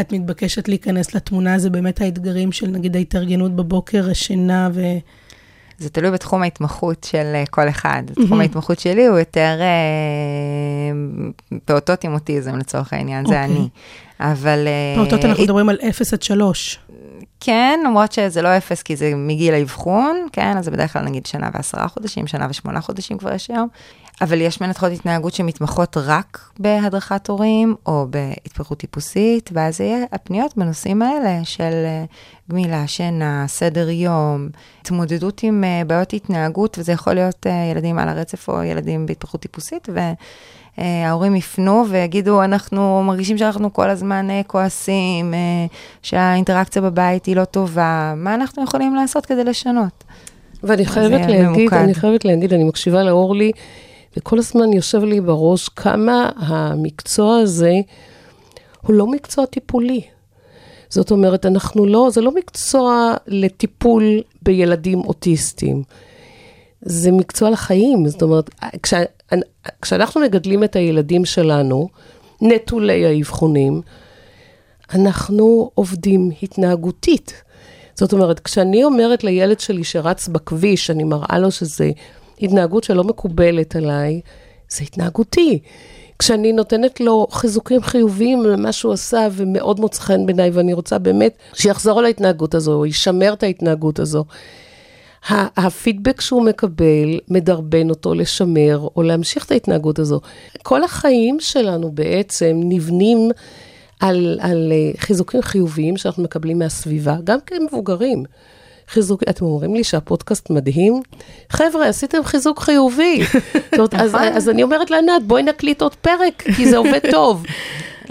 את מתבקשת להיכנס לתמונה, זה באמת האתגרים של נגיד ההתארגנות בבוקר, השינה ו... זה תלוי בתחום ההתמחות של אה, כל אחד. תחום ההתמחות שלי הוא יותר אה, פעוטות עם אוטיזם לצורך העניין, זה אוקיי. אני. אבל... אה, פעוטות אנחנו הת- מדברים על 0 עד 3. כן, למרות שזה לא אפס, כי זה מגיל האבחון, כן, אז זה בדרך כלל נגיד שנה ועשרה חודשים, שנה ושמונה חודשים כבר יש היום. אבל יש מנתחות התנהגות שמתמחות רק בהדרכת הורים, או בהתפתחות טיפוסית, ואז זה יהיה הפניות בנושאים האלה של אה, גמילה, שינה, סדר יום, התמודדות עם אה, בעיות התנהגות, וזה יכול להיות אה, ילדים על הרצף או ילדים בהתפתחות טיפוסית, ו... אה, ההורים יפנו ויגידו, אנחנו מרגישים שאנחנו כל הזמן כועסים, שהאינטראקציה בבית היא לא טובה, מה אנחנו יכולים לעשות כדי לשנות? ואני חייבת להגיד, ממוקד. אני חייבת להגיד, אני מקשיבה לאורלי, וכל הזמן יושב לי בראש כמה המקצוע הזה הוא לא מקצוע טיפולי. זאת אומרת, אנחנו לא, זה לא מקצוע לטיפול בילדים אוטיסטים. זה מקצוע לחיים, זאת אומרת, כש, כשאנחנו מגדלים את הילדים שלנו, נטולי האבחונים, אנחנו עובדים התנהגותית. זאת אומרת, כשאני אומרת לילד שלי שרץ בכביש, אני מראה לו שזה התנהגות שלא מקובלת עליי, זה התנהגותי. כשאני נותנת לו חיזוקים חיוביים למה שהוא עשה ומאוד מוצא חן בעיניי, ואני רוצה באמת שיחזור על ההתנהגות הזו, או ישמר את ההתנהגות הזו. הפידבק שהוא מקבל מדרבן אותו לשמר או להמשיך את ההתנהגות הזו. כל החיים שלנו בעצם נבנים על, על אה, חיזוקים חיוביים שאנחנו מקבלים מהסביבה, גם כמבוגרים. חיזוק, אתם אומרים לי שהפודקאסט מדהים? חבר'ה, עשיתם חיזוק חיובי. זאת אז, אז אני אומרת לענת, בואי נקליט עוד פרק, כי זה עובד טוב.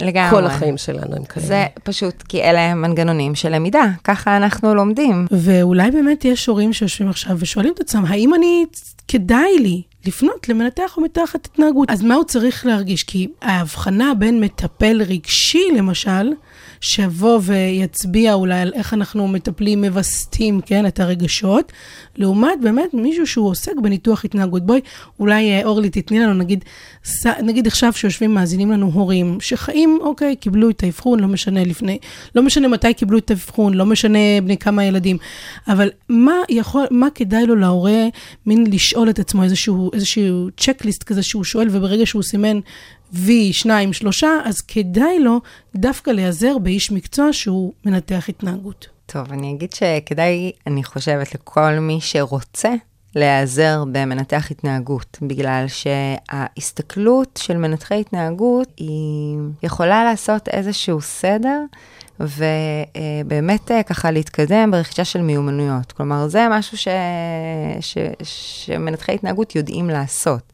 לגמרי. כל החיים שלנו הם כאלה. זה פשוט כי אלה הם מנגנונים של למידה, ככה אנחנו לומדים. ואולי באמת יש הורים שיושבים עכשיו ושואלים את עצמם, האם אני, כדאי לי לפנות למנתח או מתחת התנהגות? אז מה הוא צריך להרגיש? כי ההבחנה בין מטפל רגשי, למשל, שיבוא ויצביע אולי על איך אנחנו מטפלים, מווסתים, כן, את הרגשות, לעומת באמת מישהו שהוא עוסק בניתוח התנהגות. בואי, אולי אה, אורלי תתני לנו, נגיד, ס- נגיד עכשיו שיושבים, מאזינים לנו הורים, שחיים, אוקיי, קיבלו את האבחון, לא משנה לפני, לא משנה מתי קיבלו את האבחון, לא משנה בני כמה ילדים, אבל מה יכול, מה כדאי לו להורה, מין לשאול את עצמו איזשהו, איזשהו צ'קליסט כזה שהוא שואל, וברגע שהוא סימן V, שניים, שלושה, אז כדאי לו דווקא להיעזר באיש מקצוע שהוא מנתח התנהגות. טוב, אני אגיד שכדאי, אני חושבת, לכל מי שרוצה להיעזר במנתח התנהגות, בגלל שההסתכלות של מנתחי התנהגות היא יכולה לעשות איזשהו סדר. ובאמת אה, ככה להתקדם ברכישה של מיומנויות. כלומר, זה משהו ש... ש... שמנתחי התנהגות יודעים לעשות.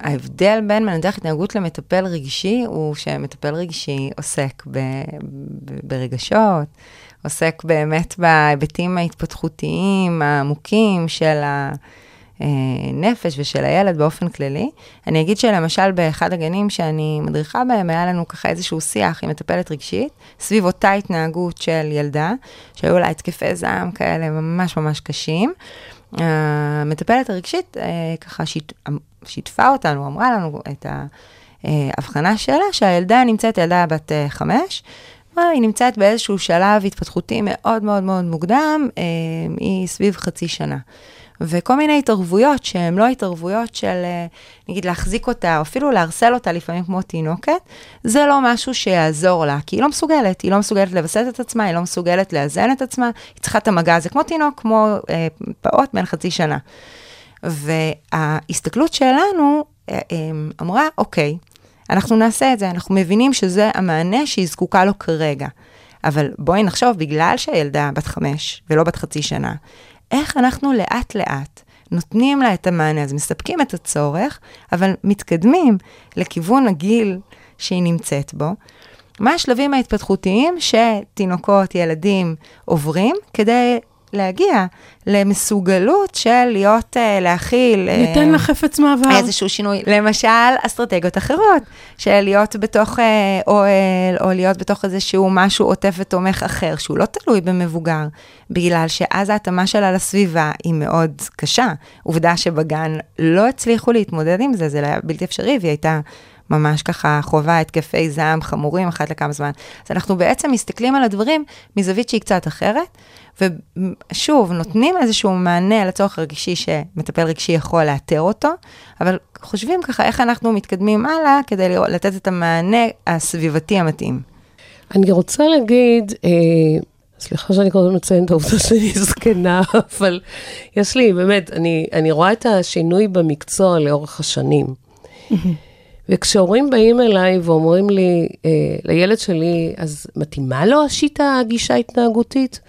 ההבדל בין מנתח התנהגות למטפל רגשי הוא שמטפל רגשי עוסק ב, ב, ברגשות, עוסק באמת בהיבטים ההתפתחותיים העמוקים של הנפש ושל הילד באופן כללי. אני אגיד שלמשל באחד הגנים שאני מדריכה בהם, היה לנו ככה איזשהו שיח עם מטפלת רגשית, סביב אותה התנהגות של ילדה, שהיו לה התקפי זעם כאלה ממש ממש קשים. המטפלת הרגשית אה, ככה שיט, שיתפה אותנו, אמרה לנו את ההבחנה שלה, שהילדה נמצאת, ילדה בת אה, חמש, היא נמצאת באיזשהו שלב התפתחותי מאוד מאוד מאוד מוקדם, אה, היא סביב חצי שנה. וכל מיני התערבויות שהן לא התערבויות של, אה, נגיד, להחזיק אותה, או אפילו להרסל אותה לפעמים כמו תינוקת, זה לא משהו שיעזור לה, כי היא לא מסוגלת, היא לא מסוגלת לווסת את עצמה, היא לא מסוגלת לאזן את עצמה, היא צריכה את המגע הזה כמו תינוק, כמו אה, פעוט בן חצי שנה. וההסתכלות שלנו אה, אה, אמרה, אוקיי, אנחנו נעשה את זה, אנחנו מבינים שזה המענה שהיא זקוקה לו כרגע. אבל בואי נחשוב, בגלל שהילדה בת חמש ולא בת חצי שנה, איך אנחנו לאט-לאט נותנים לה את המענה הזה, מספקים את הצורך, אבל מתקדמים לכיוון הגיל שהיא נמצאת בו. מה השלבים ההתפתחותיים שתינוקות, ילדים עוברים כדי להגיע למסוגלות של להיות, uh, להכיל... uh, ניתן לה חפץ מעבר. איזשהו שינוי. למשל, אסטרטגיות אחרות, של להיות בתוך uh, אוהל, או להיות בתוך איזשהו משהו עוטף ותומך אחר, שהוא לא תלוי במבוגר, בגלל שאז ההתאמה שלה לסביבה היא מאוד קשה. עובדה שבגן לא הצליחו להתמודד עם זה, זה היה בלתי אפשרי, והיא הייתה... ממש ככה חווה התקפי זעם חמורים אחת לכמה זמן. אז אנחנו בעצם מסתכלים על הדברים מזווית שהיא קצת אחרת, ושוב, נותנים איזשהו מענה לצורך הרגישי שמטפל רגשי יכול לאתר אותו, אבל חושבים ככה איך אנחנו מתקדמים הלאה כדי לתת את המענה הסביבתי המתאים. אני רוצה להגיד, אה, סליחה שאני קודם מציין את העובדה שאני זקנה, אבל יש לי, באמת, אני, אני רואה את השינוי במקצוע לאורך השנים. וכשהורים באים אליי ואומרים לי, אה, לילד שלי, אז מתאימה לו השיטה, הגישה ההתנהגותית?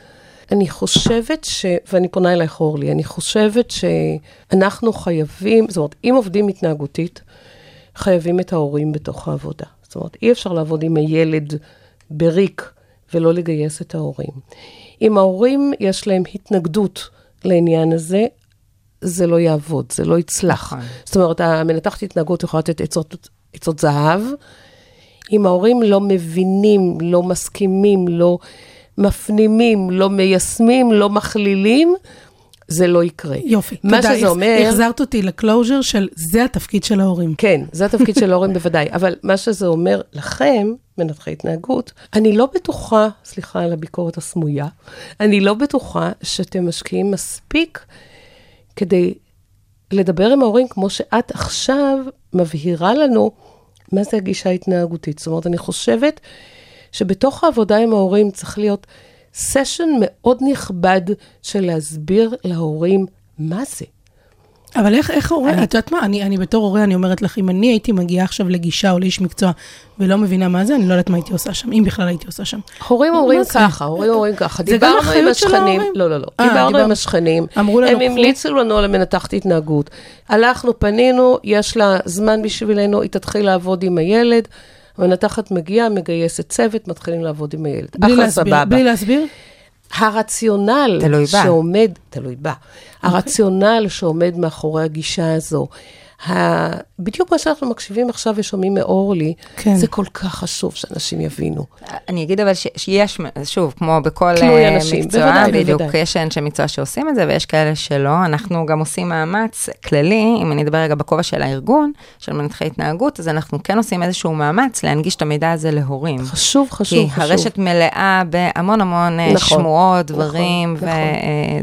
אני חושבת ש... ואני פונה אלייך, אורלי, אני חושבת שאנחנו חייבים, זאת אומרת, אם עובדים התנהגותית, חייבים את ההורים בתוך העבודה. זאת אומרת, אי אפשר לעבוד עם הילד בריק ולא לגייס את ההורים. אם ההורים יש להם התנגדות לעניין הזה, זה לא יעבוד, זה לא יצלח. נכון. זאת אומרת, המנתחת התנהגות יכולה לתת עצות, עצות זהב. אם ההורים לא מבינים, לא מסכימים, לא מפנימים, לא מיישמים, לא מכלילים, זה לא יקרה. יופי, מה תודה. שזה אומר... החזרת אותי לקלוז'ר של זה התפקיד של ההורים. כן, זה התפקיד של ההורים בוודאי, אבל מה שזה אומר לכם, מנתחי התנהגות, אני לא בטוחה, סליחה על הביקורת הסמויה, אני לא בטוחה שאתם משקיעים מספיק כדי לדבר עם ההורים כמו שאת עכשיו מבהירה לנו מה זה הגישה ההתנהגותית. זאת אומרת, אני חושבת שבתוך העבודה עם ההורים צריך להיות סשן מאוד נכבד של להסביר להורים מה זה. אבל איך, איך הורה, את יודעת מה, אני, אני בתור הורה, אני אומרת לך, אם אני הייתי מגיעה עכשיו לגישה או לאיש מקצוע ולא מבינה מה זה, אני לא יודעת מה הייתי עושה שם, אם בכלל הייתי עושה שם. הורים אומרים? ככה, הורים אומרים ככה. זה גם דיברנו עם אחריות של השכנים, ההורים? לא, לא, לא. אה, דיברנו דיבר- עם השכנים. אמרו לנו, הם המליצו לנו על מנתחת התנהגות. הלכנו, פנינו, יש לה זמן בשבילנו, היא תתחיל לעבוד עם הילד. המנתחת מגיעה, מגייסת צוות, מתחילים לעבוד עם הילד. בלי אחלה, להסביר. בלי להסביר? הרציונל תלוי בה. שעומד, תלוי בה, הרציונל שעומד מאחורי הגישה הזו, ה... בדיוק מה שאנחנו מקשיבים עכשיו ושומעים מאורלי, כן. זה כל כך חשוב שאנשים יבינו. אני אגיד אבל ש- שיש, שוב, כמו בכל אה, אנשים, מקצוע, בוודאי, בדיוק, בוודאי. יש אנשי מקצוע שעושים את זה ויש כאלה שלא. אנחנו גם עושים מאמץ כללי, אם אני אדבר רגע בכובע של הארגון, של מנתחי התנהגות, אז אנחנו כן עושים איזשהו מאמץ להנגיש את המידע הזה להורים. חשוב, חשוב, כי חשוב. הרשת מלאה בהמון המון אה, נכון, שמועות, נכון, דברים נכון.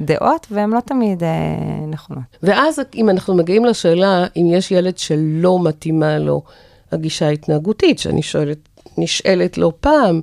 ודעות, והן לא תמיד אה, נכונות. ואז אם אנחנו מגיעים לשאלה אם יש ילד שלא מתאימה לו הגישה ההתנהגותית, שאני שואלת, נשאלת לא פעם,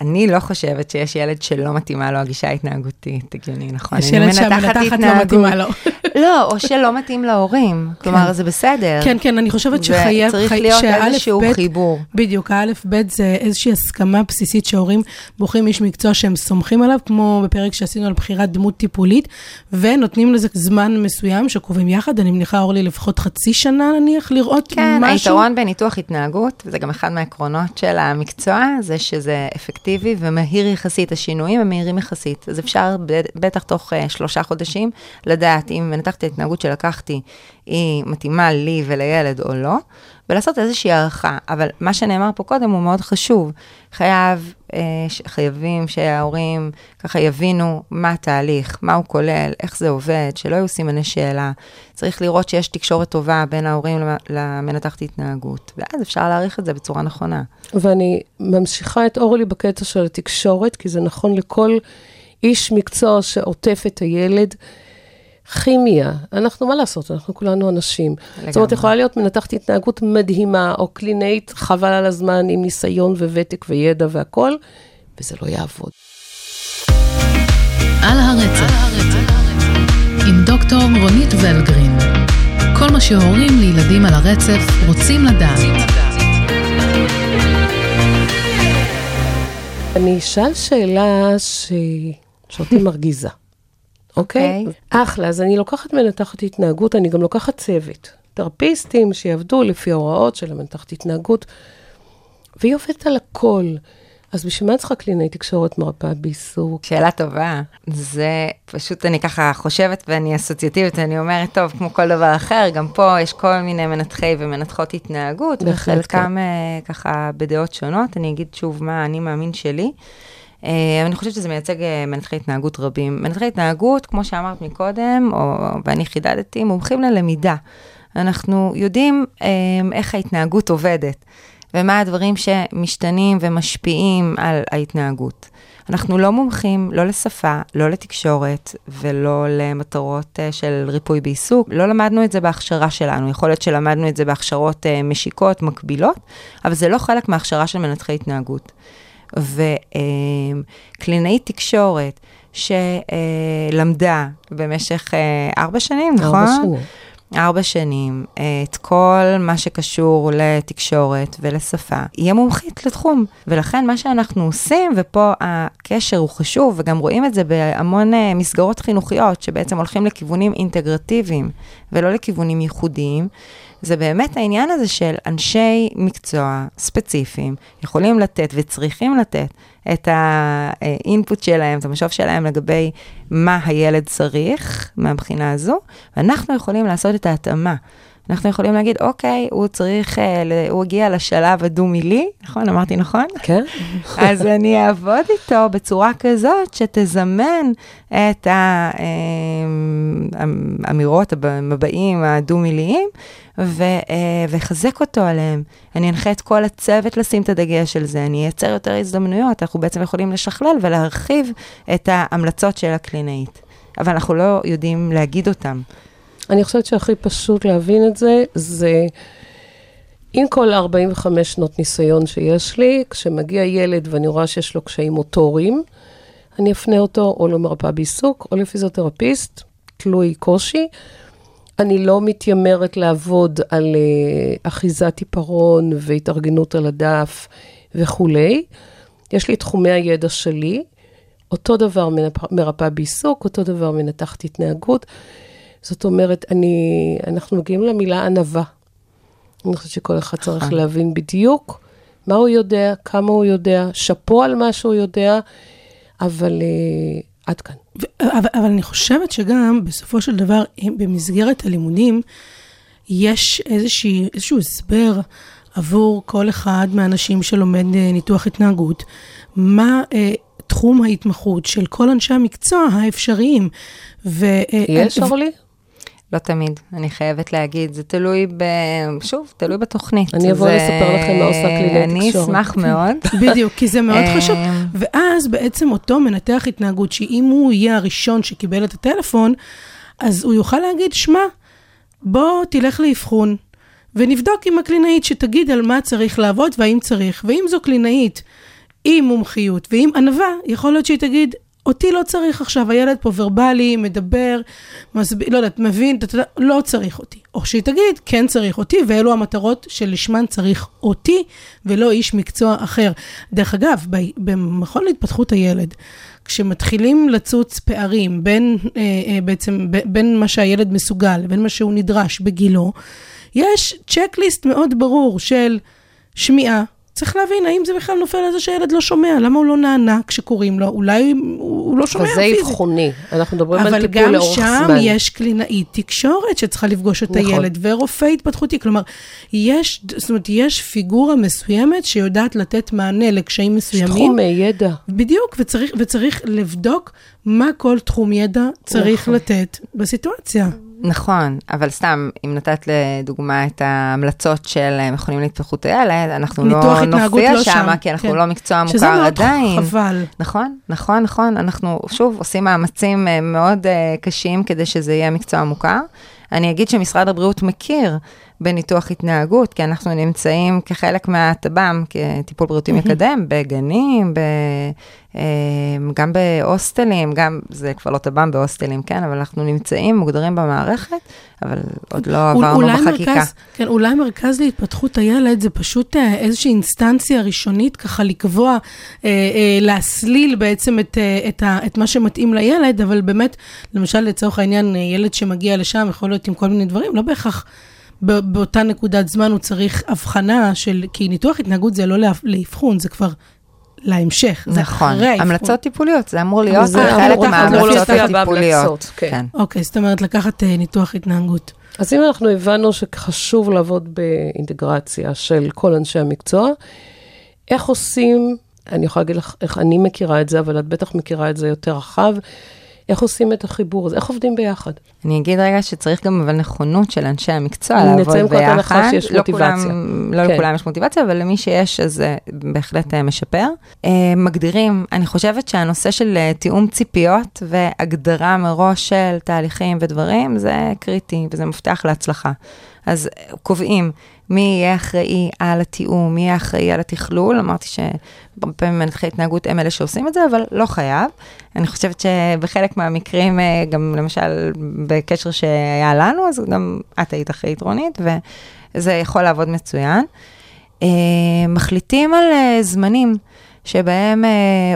אני- לא חושבת שיש ילד שלא מתאימה לו הגישה ההתנהגותית, הגיוני, נכון? יש ילד מנתחת שהמנתחת לא. מתאימה לו. לא, או שלא מתאים להורים. כלומר, זה בסדר. כן, כן, אני חושבת שחייב... וצריך להיות איזשהו חיבור. בדיוק, האלף בית זה איזושהי הסכמה בסיסית שהורים בוחרים איש מקצוע שהם סומכים עליו, כמו בפרק שעשינו על בחירת דמות טיפולית, ונותנים לזה זמן מסוים שקובעים יחד, אני מניחה, אורלי, לפחות חצי שנה נניח, לראות כן, משהו. היתרון בניתוח התנהגות, וזה גם אחד מהעקרונות של המקצוע, זה שזה אפקטיבי ומהיר יחסית, השינויים הם מהירים יחסית. אז אפשר בטח תוך uh, שלושה חודשים לדעת אם מנתחת ההתנהגות שלקחתי היא מתאימה לי ולילד או לא, ולעשות איזושהי הערכה. אבל מה שנאמר פה קודם הוא מאוד חשוב. חייב, אה, חייבים שההורים ככה יבינו מה התהליך, מה הוא כולל, איך זה עובד, שלא יהיו סימני שאלה. צריך לראות שיש תקשורת טובה בין ההורים למ- למנתחת התנהגות, ואז אפשר להעריך את זה בצורה נכונה. ואני ממשיכה את אורלי בקטע של התקשורת, כי זה נכון לכל איש מקצוע שעוטף את הילד. כימיה, אנחנו, מה לעשות, אנחנו כולנו אנשים. זאת אומרת, יכולה להיות מנתחת התנהגות מדהימה, או קלינאית, חבל על הזמן, עם ניסיון וותק וידע והכול, וזה לא יעבוד. על הרצף, עם דוקטור רונית ולגרין. כל מה שהורים לילדים על הרצף רוצים לדעת. אני אשאל שאלה ש... שאותי מרגיזה, אוקיי? אחלה, אז אני לוקחת מנתחת התנהגות, אני גם לוקחת צוות. תרפיסטים שיעבדו לפי ההוראות של המנתחת התנהגות, והיא עובדת על הכל. אז בשביל מה צריכה קלינאי תקשורת מרפאה בעיסוק? שאלה טובה. זה פשוט, אני ככה חושבת ואני אסוציאטיבית, אני אומרת, טוב, כמו כל דבר אחר, גם פה יש כל מיני מנתחי ומנתחות התנהגות, וחלקם אה, ככה בדעות שונות. אני אגיד שוב מה אני מאמין שלי. אה, אבל אני חושבת שזה מייצג אה, מנתחי התנהגות רבים. מנתחי התנהגות, כמו שאמרת מקודם, או, ואני חידדתי, מומחים ללמידה. אנחנו יודעים אה, איך ההתנהגות עובדת, ומה הדברים שמשתנים ומשפיעים על ההתנהגות. אנחנו לא מומחים, לא לשפה, לא לתקשורת ולא למטרות של ריפוי בעיסוק. לא למדנו את זה בהכשרה שלנו, יכול להיות שלמדנו את זה בהכשרות משיקות, מקבילות, אבל זה לא חלק מההכשרה של מנתחי התנהגות. וקלינאית תקשורת שלמדה במשך ארבע שנים, נכון? ארבע שנים. ארבע שנים, אה, את כל מה שקשור לתקשורת ולשפה, יהיה מומחית לתחום. ולכן מה שאנחנו עושים, ופה הקשר הוא חשוב, וגם רואים את זה בהמון אה, מסגרות חינוכיות, שבעצם הולכים לכיוונים אינטגרטיביים ולא לכיוונים ייחודיים, זה באמת העניין הזה של אנשי מקצוע ספציפיים יכולים לתת וצריכים לתת את האינפוט שלהם, את המשוב שלהם לגבי מה הילד צריך מהבחינה הזו, ואנחנו יכולים לעשות את ההתאמה. אנחנו יכולים להגיד, אוקיי, הוא צריך, אה, הוא הגיע לשלב הדו-מילי, נכון? אמרתי נכון? כן? אז אני אעבוד איתו בצורה כזאת שתזמן את האמירות, המבעים הדו-מיליים, אה, ויחזק אותו עליהם. אני אנחה את כל הצוות לשים את הדגש על זה, אני אייצר יותר הזדמנויות, אנחנו בעצם יכולים לשכלל ולהרחיב את ההמלצות של הקלינאית. אבל אנחנו לא יודעים להגיד אותם. אני חושבת שהכי פשוט להבין את זה, זה עם כל 45 שנות ניסיון שיש לי, כשמגיע ילד ואני רואה שיש לו קשיים מוטוריים, אני אפנה אותו או למרפאה בעיסוק או לפיזיותרפיסט, תלוי קושי. אני לא מתיימרת לעבוד על uh, אחיזת עיפרון והתארגנות על הדף וכולי. יש לי תחומי הידע שלי, אותו דבר מרפאה בעיסוק, אותו דבר מנתחת התנהגות. זאת אומרת, אני, אנחנו מגיעים למילה ענווה. אני חושבת שכל אחד צריך להבין בדיוק מה הוא יודע, כמה הוא יודע, שאפו על מה שהוא יודע, אבל uh, עד כאן. ו- אבל, אבל אני חושבת שגם, בסופו של דבר, במסגרת הלימודים, יש איזושהי, איזשהו הסבר עבור כל אחד מהאנשים שלומד אה, ניתוח התנהגות, מה אה, תחום ההתמחות של כל אנשי המקצוע האפשריים. ו, אה, יש, ו- אורלי? לא תמיד, אני חייבת להגיד, זה תלוי ב... שוב, תלוי בתוכנית. אני אבוא לספר לכם מה עושה קלינאית אני תקשורת. אשמח מאוד. בדיוק, כי זה מאוד אה, חשוב. ואז בעצם אותו מנתח התנהגות, שאם הוא יהיה הראשון שקיבל את הטלפון, אז הוא יוכל להגיד, שמע, בוא תלך לאבחון, ונבדוק עם הקלינאית שתגיד על מה צריך לעבוד והאם צריך. ואם זו קלינאית עם מומחיות ועם ענווה, יכול להיות שהיא תגיד, אותי לא צריך עכשיו, הילד פה ורבלי, מדבר, מסביר, לא יודעת, מבין, יודע, לא צריך אותי. או שהיא תגיד, כן צריך אותי, ואלו המטרות שלשמן צריך אותי, ולא איש מקצוע אחר. דרך אגב, במכון להתפתחות הילד, כשמתחילים לצוץ פערים בין, אה, אה, בעצם, ב- בין מה שהילד מסוגל לבין מה שהוא נדרש בגילו, יש צ'קליסט מאוד ברור של שמיעה, צריך להבין, האם זה בכלל נופל על זה שהילד לא שומע? למה הוא לא נענה כשקוראים לו? אולי הוא לא שומע אבל זה פיזית. אבחוני, אנחנו מדברים על אבל טיפול גם לאורך שם זמן. יש קלינאית תקשורת שצריכה לפגוש את נכון. הילד, ורופא התפתחותי. כלומר, יש, זאת אומרת, יש פיגורה מסוימת שיודעת לתת מענה לקשיים יש מסוימים. תחומי ידע. בדיוק, וצריך, וצריך לבדוק מה כל תחום ידע צריך נכון. לתת בסיטואציה. נכון, אבל סתם, אם נתת לדוגמה את ההמלצות של אה, מכונים להתפתחות הילד, אנחנו לא נופיע לא שם, כי אנחנו כן. לא מקצוע שזה מוכר מאוד עדיין. חבל. נכון, נכון, נכון. אנחנו שוב עושים מאמצים אה, מאוד אה, קשים כדי שזה יהיה מקצוע מוכר. אני אגיד שמשרד הבריאות מכיר בניתוח התנהגות, כי אנחנו נמצאים כחלק מהטב"ם, כטיפול בריאותי מקדם, בגנים, ב, אה, גם בהוסטלים, גם, זה כבר לא טב"ם בהוסטלים, כן, אבל אנחנו נמצאים, מוגדרים במערכת, אבל עוד לא עברנו אולי בחקיקה. מרכז, כן, אולי מרכז להתפתחות הילד זה פשוט אה, איזושהי אינסטנציה ראשונית, ככה לקבוע, אה, אה, להסליל בעצם את, אה, את, ה, את מה שמתאים לילד, אבל באמת, למשל, לצורך העניין, ילד שמגיע לשם יכול להיות עם כל מיני דברים, לא בהכרח באותה נקודת זמן הוא צריך הבחנה של, כי ניתוח התנהגות זה לא לאב- לאבחון, זה כבר להמשך, זה נכון, אחרי האבחון. המלצות טיפוליות, זה אמור להיות זה חלק מההמלצות הטיפוליות. בהמלצות, כן. אוקיי, זאת אומרת, לקחת אה, ניתוח התנהגות. אז אם אנחנו הבנו שחשוב לעבוד באינטגרציה של כל אנשי המקצוע, איך עושים, אני יכולה להגיד לך איך אני מכירה את זה, אבל את בטח מכירה את זה יותר רחב, איך עושים את החיבור הזה, איך עובדים ביחד? אני אגיד רגע שצריך גם אבל נכונות של אנשי המקצוע נצא לעבוד מנקודת הנחה ביחד. שיש לא מוטיבציה. כולם, לא כן. לכולם יש מוטיבציה, אבל למי שיש, אז זה בהחלט אה, משפר. אה, מגדירים, אני חושבת שהנושא של אה, תיאום ציפיות והגדרה מראש של תהליכים ודברים, זה קריטי וזה מפתח להצלחה. אז אה, קובעים מי יהיה אחראי על התיאום, מי יהיה אחראי על התכלול. אמרתי שהרבה פעמים מנתחי התנהגות הם אלה שעושים את זה, אבל לא חייב. אני חושבת שבחלק מהמקרים, אה, גם למשל בקשר שהיה לנו, אז גם את היית אחראית רונית, וזה יכול לעבוד מצוין. אה, מחליטים על אה, זמנים שבהם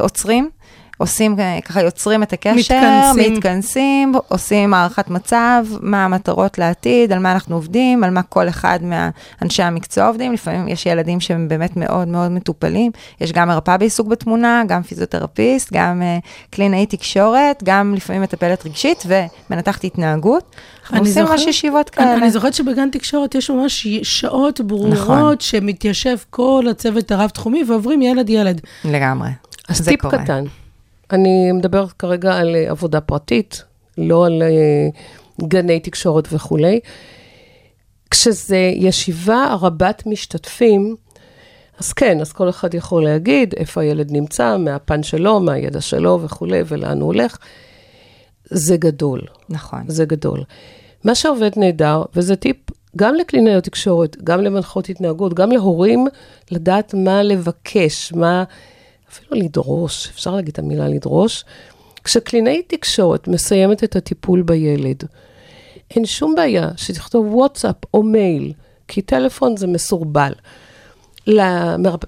עוצרים. עושים, אה, ככה יוצרים את הקשר, מתכנסים. מתכנסים, עושים הערכת מצב, מה המטרות לעתיד, על מה אנחנו עובדים, על מה כל אחד מאנשי המקצוע עובדים. לפעמים יש ילדים שהם באמת מאוד מאוד מטופלים. יש גם מרפאה בעיסוק בתמונה, גם פיזיותרפיסט, גם uh, קלינאי תקשורת, גם לפעמים מטפלת רגשית ומנתחת התנהגות. אנחנו אני עושים ממש ישיבות אני, כאלה. אני זוכרת שבגן תקשורת יש ממש שעות ברורות, נכון. שמתיישב כל הצוות הרב-תחומי ועוברים ילד-ילד. לגמרי. אז טיפ קורה. קטן, אני מדברת כרגע על אה, עבודה פרטית, לא על אה, גני תקשורת וכולי. כשזה ישיבה רבת משתתפים, אז כן, אז כל אחד יכול להגיד איפה הילד נמצא, מהפן שלו, מהידע שלו וכולי, ולאן הוא הולך. זה גדול, נכון. זה גדול. מה שעובד נהדר, וזה טיפ גם לקלינאיות תקשורת, גם למנחות התנהגות, גם להורים, לדעת מה לבקש, מה אפילו לדרוש, אפשר להגיד את המילה לדרוש. כשקלינאית תקשורת מסיימת את הטיפול בילד, אין שום בעיה שתכתוב וואטסאפ או מייל, כי טלפון זה מסורבל.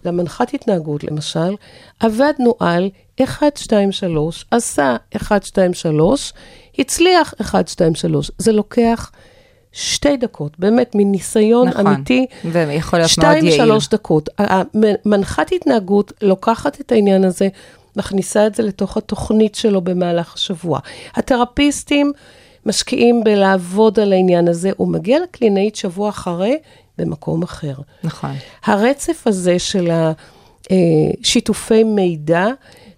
למנחת התנהגות, למשל, עבדנו על 1, 2, 3, עשה 1, 2, 3, הצליח 1, 2, 3. זה לוקח שתי דקות, באמת, מניסיון נכון. אמיתי. ויכול להיות מאוד שתיים, יעיל. שלוש דקות. מנחת התנהגות לוקחת את העניין הזה, מכניסה את זה לתוך התוכנית שלו במהלך השבוע. התרפיסטים משקיעים בלעבוד על העניין הזה, הוא מגיע לקלינאית שבוע אחרי במקום אחר. נכון. הרצף הזה של השיתופי מידע,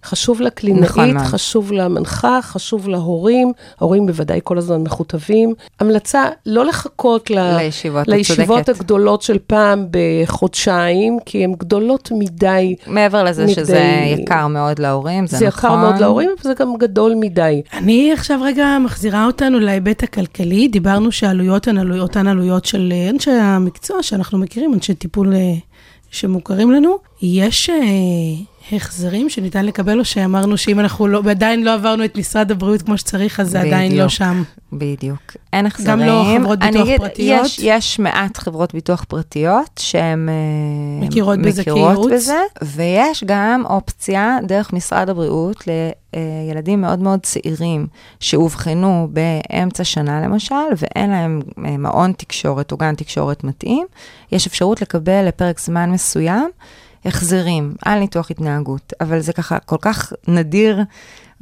חשוב לקלינאית, נכון. חשוב למנחה, חשוב להורים, ההורים בוודאי כל הזמן מכותבים. המלצה, לא לחכות ל... לישיבות, לישיבות. הגדולות של פעם בחודשיים, כי הן גדולות מדי. מעבר לזה מדי- שזה יקר מאוד להורים, זה, זה נכון. יקר מאוד להורים, וזה גם גדול מדי. אני עכשיו רגע מחזירה אותנו להיבט הכלכלי. דיברנו שהעלויות הן עלויות, אותן עלויות של אנשי המקצוע שאנחנו מכירים, אנשי טיפול אה, שמוכרים לנו. יש אה, החזרים שניתן לקבל, או שאמרנו שאם אנחנו לא, עדיין לא עברנו את משרד הבריאות כמו שצריך, אז זה עדיין לא בדיוק. שם. בדיוק. אין החזרים. גם לא חברות ביטוח אני אגיד, פרטיות? יש, יש מעט חברות ביטוח פרטיות שהן אה, מכירות בזה מכירות? בזה, ויש גם אופציה דרך משרד הבריאות לילדים מאוד מאוד צעירים שאובחנו באמצע שנה למשל, ואין להם אה, מעון תקשורת או גן תקשורת מתאים, יש אפשרות לקבל לפרק זמן מסוים. החזרים על ניתוח התנהגות, אבל זה ככה כל כך נדיר,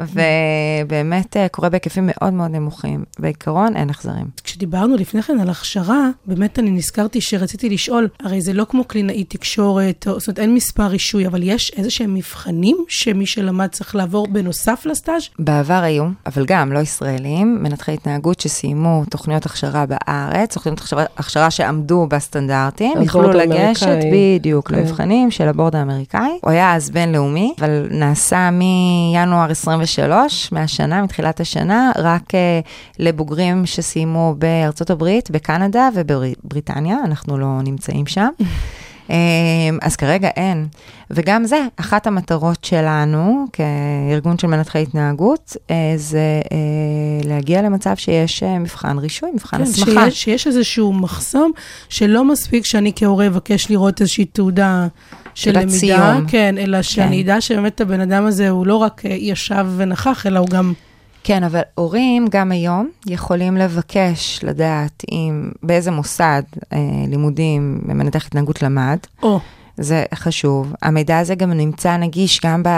ובאמת אה, קורה בהיקפים מאוד מאוד נמוכים. בעיקרון אין החזרים. כשדיברנו לפני כן על הכשרה, באמת אני נזכרתי שרציתי לשאול, הרי זה לא כמו קלינאי תקשורת, או, זאת אומרת, אין מספר רישוי, אבל יש איזה שהם מבחנים שמי שלמד צריך לעבור בנוסף לסטאז'? בעבר היו, אבל גם לא ישראלים, מנתחי התנהגות שסיימו תוכניות הכשרה בארץ, תוכניות הכשרה, הכשרה שעמדו בסטנדרטים, יכלו לגשת האמריקאי. בדיוק כן. למבחנים של הבורד האמריקאי. הוא היה אז בינלאומי, אבל נעשה מינואר 23, מהשנה, מתחילת השנה, רק אה, לבוגרים שסיימו בארצות הברית, בקנדה ובבריטניה, אנחנו לא נמצאים שם. אמ, אז כרגע אין. וגם זה, אחת המטרות שלנו, כארגון של מנתחי התנהגות, אה, זה אה, להגיע למצב שיש אה, מבחן רישוי, מבחן כן, הסמכה. שיש, שיש איזשהו מחסום, שלא מספיק שאני כהורה אבקש לראות איזושהי תעודה של למידה, הציון. כן, אלא שאני כן. אדע שבאמת הבן אדם הזה הוא לא רק ישב ונכח, אלא הוא גם... כן, אבל הורים גם היום יכולים לבקש לדעת אם, באיזה מוסד אה, לימודים מנתח התנהגות למד. או, זה חשוב. המידע הזה גם נמצא נגיש גם, ב,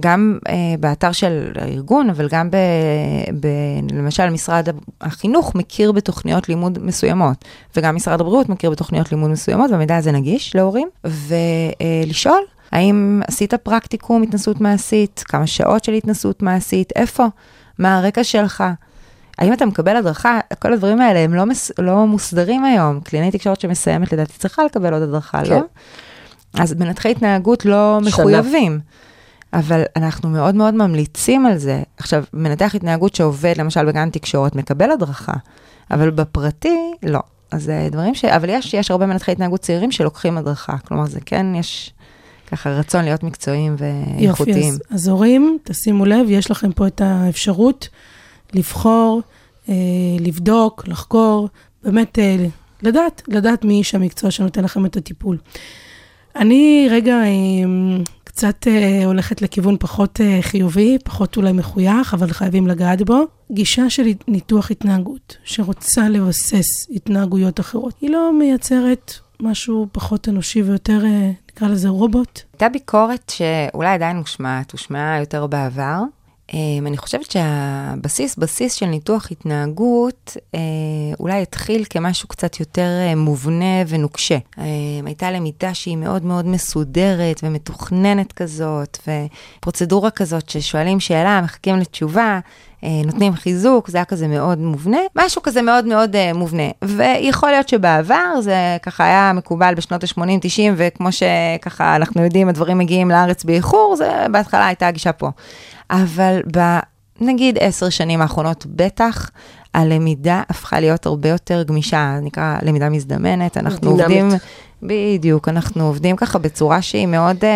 גם אה, באתר של הארגון, אבל גם ב, ב, למשל משרד החינוך מכיר בתוכניות לימוד מסוימות, וגם משרד הבריאות מכיר בתוכניות לימוד מסוימות, והמידע הזה נגיש להורים, ולשאול. האם עשית פרקטיקום התנסות מעשית? כמה שעות של התנסות מעשית? איפה? מה הרקע שלך? האם אתה מקבל הדרכה? כל הדברים האלה הם לא, מס, לא מוסדרים היום. קלינאי תקשורת שמסיימת לדעתי צריכה לקבל עוד הדרכה, כן. לא? אז מנתחי התנהגות לא שנה. מחויבים. אבל אנחנו מאוד מאוד ממליצים על זה. עכשיו, מנתח התנהגות שעובד, למשל בגן תקשורת, מקבל הדרכה, אבל בפרטי, לא. אז זה דברים ש... אבל יש, יש הרבה מנתחי התנהגות צעירים שלוקחים הדרכה. כלומר, זה כן, יש ככה רצון להיות מקצועיים יופי, ואיכותיים. אז, אז הורים, תשימו לב, יש לכם פה את האפשרות לבחור, אה, לבדוק, לחקור, באמת אה, לדעת, לדעת מי איש המקצוע שנותן לכם את הטיפול. אני רגע אה, קצת אה, הולכת לכיוון פחות אה, חיובי, פחות אולי מחוייך, אבל חייבים לגעת בו. גישה של ניתוח התנהגות, שרוצה לבסס התנהגויות אחרות, היא לא מייצרת משהו פחות אנושי ויותר, אה, נקרא לזה רובוט. הייתה ביקורת שאולי עדיין מושמעת, הושמעה יותר בעבר. Um, אני חושבת שהבסיס, בסיס של ניתוח התנהגות, uh, אולי התחיל כמשהו קצת יותר uh, מובנה ונוקשה. Um, הייתה למידה שהיא מאוד מאוד מסודרת ומתוכננת כזאת, ופרוצדורה כזאת ששואלים שאלה, מחכים לתשובה. נותנים חיזוק, זה היה כזה מאוד מובנה, משהו כזה מאוד מאוד מובנה. ויכול להיות שבעבר זה ככה היה מקובל בשנות ה-80-90, וכמו שככה אנחנו יודעים, הדברים מגיעים לארץ באיחור, זה בהתחלה הייתה הגישה פה. אבל בנגיד עשר שנים האחרונות בטח, הלמידה הפכה להיות הרבה יותר גמישה, נקרא למידה מזדמנת, אנחנו דינמית. עובדים, בדיוק, אנחנו עובדים ככה בצורה שהיא מאוד אה,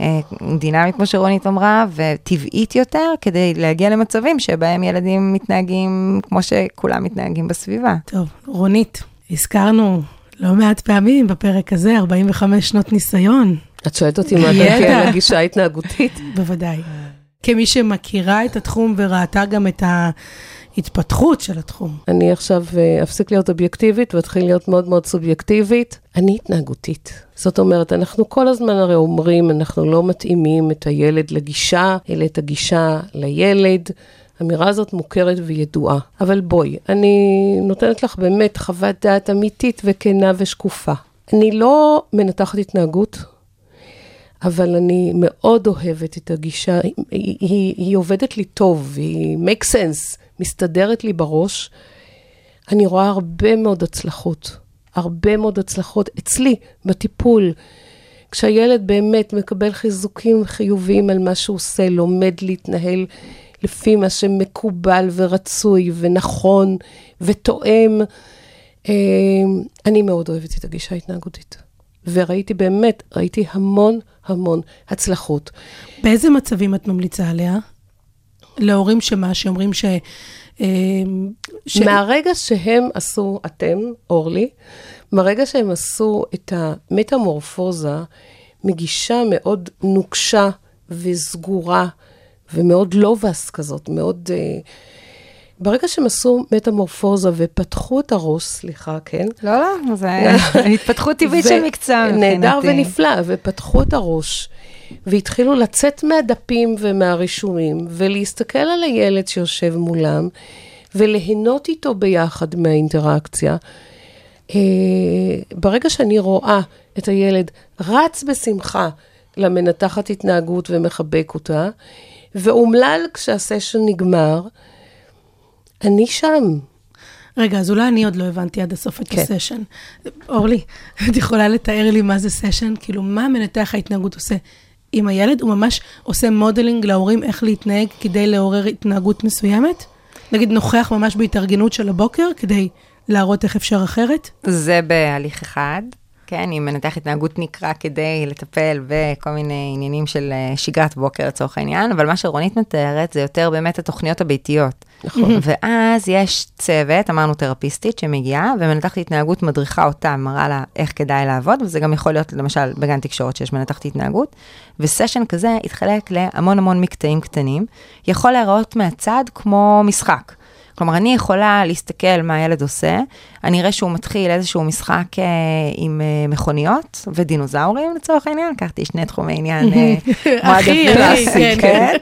אה, דינמית, כמו שרונית אמרה, וטבעית יותר, כדי להגיע למצבים שבהם ילדים מתנהגים כמו שכולם מתנהגים בסביבה. טוב, רונית, הזכרנו לא מעט פעמים בפרק הזה, 45 שנות ניסיון, את שואלת אותי מה. דעתי על הגישה ההתנהגותית? בוודאי. כמי שמכירה את התחום וראתה גם את ההתפתחות של התחום. אני עכשיו אה, אפסיק להיות אובייקטיבית ואתחיל להיות מאוד מאוד סובייקטיבית. אני התנהגותית. זאת אומרת, אנחנו כל הזמן הרי אומרים, אנחנו לא מתאימים את הילד לגישה, אלא את הגישה לילד. האמירה הזאת מוכרת וידועה. אבל בואי, אני נותנת לך באמת חוות דעת אמיתית וכנה ושקופה. אני לא מנתחת התנהגות, אבל אני מאוד אוהבת את הגישה, היא, היא, היא עובדת לי טוב, היא make sense, מסתדרת לי בראש. אני רואה הרבה מאוד הצלחות, הרבה מאוד הצלחות אצלי, בטיפול. כשהילד באמת מקבל חיזוקים חיוביים על מה שהוא עושה, לומד להתנהל לפי מה שמקובל ורצוי ונכון ותואם, אה, אני מאוד אוהבת את הגישה ההתנהגותית. וראיתי באמת, ראיתי המון המון הצלחות. באיזה מצבים את ממליצה עליה? להורים שמה, שאומרים ש... אה, ש... מהרגע שהם עשו, אתם, אורלי, מהרגע שהם עשו את המטמורפוזה מגישה מאוד נוקשה וסגורה ומאוד לובס כזאת, מאוד, אה, ברגע שהם עשו מטמורפוזה ופתחו את הראש, סליחה, כן? לא, לא, זה התפתחות טבעית של מקצוע מבחינתי. נהדר ונפלא, ופתחו את הראש, והתחילו לצאת מהדפים ומהרישומים, ולהסתכל על הילד שיושב מולם, וליהנות איתו ביחד מהאינטראקציה. אה, ברגע שאני רואה את הילד רץ בשמחה למנתחת התנהגות ומחבק אותה, ואומלל כשהסשן נגמר, אני שם. רגע, אז אולי אני עוד לא הבנתי עד הסוף את כן. הסשן. אורלי, את יכולה לתאר לי מה זה סשן? כאילו, מה מנתח ההתנהגות עושה עם הילד? הוא ממש עושה modeling להורים איך להתנהג כדי לעורר התנהגות מסוימת? נגיד, נוכח ממש בהתארגנות של הבוקר כדי להראות איך אפשר אחרת? זה בהליך אחד. כן, אם מנתח התנהגות נקרא כדי לטפל בכל מיני עניינים של אה, שגרת בוקר לצורך העניין, אבל מה שרונית מתארת זה יותר באמת התוכניות הביתיות. נכון. ואז יש צוות, אמרנו תרפיסטית, שמגיעה, ומנתחת התנהגות מדריכה אותה, מראה לה איך כדאי לעבוד, וזה גם יכול להיות למשל בגן תקשורת שיש מנתחת התנהגות, וסשן כזה יתחלק להמון המון מקטעים קטנים, יכול להיראות מהצד כמו משחק. כלומר, אני יכולה להסתכל מה הילד עושה, אני אראה שהוא מתחיל איזשהו משחק אה, עם אה, מכוניות ודינוזאורים לצורך העניין, לקחתי שני תחומי עניין אה, יפים, הכי, כן, כן.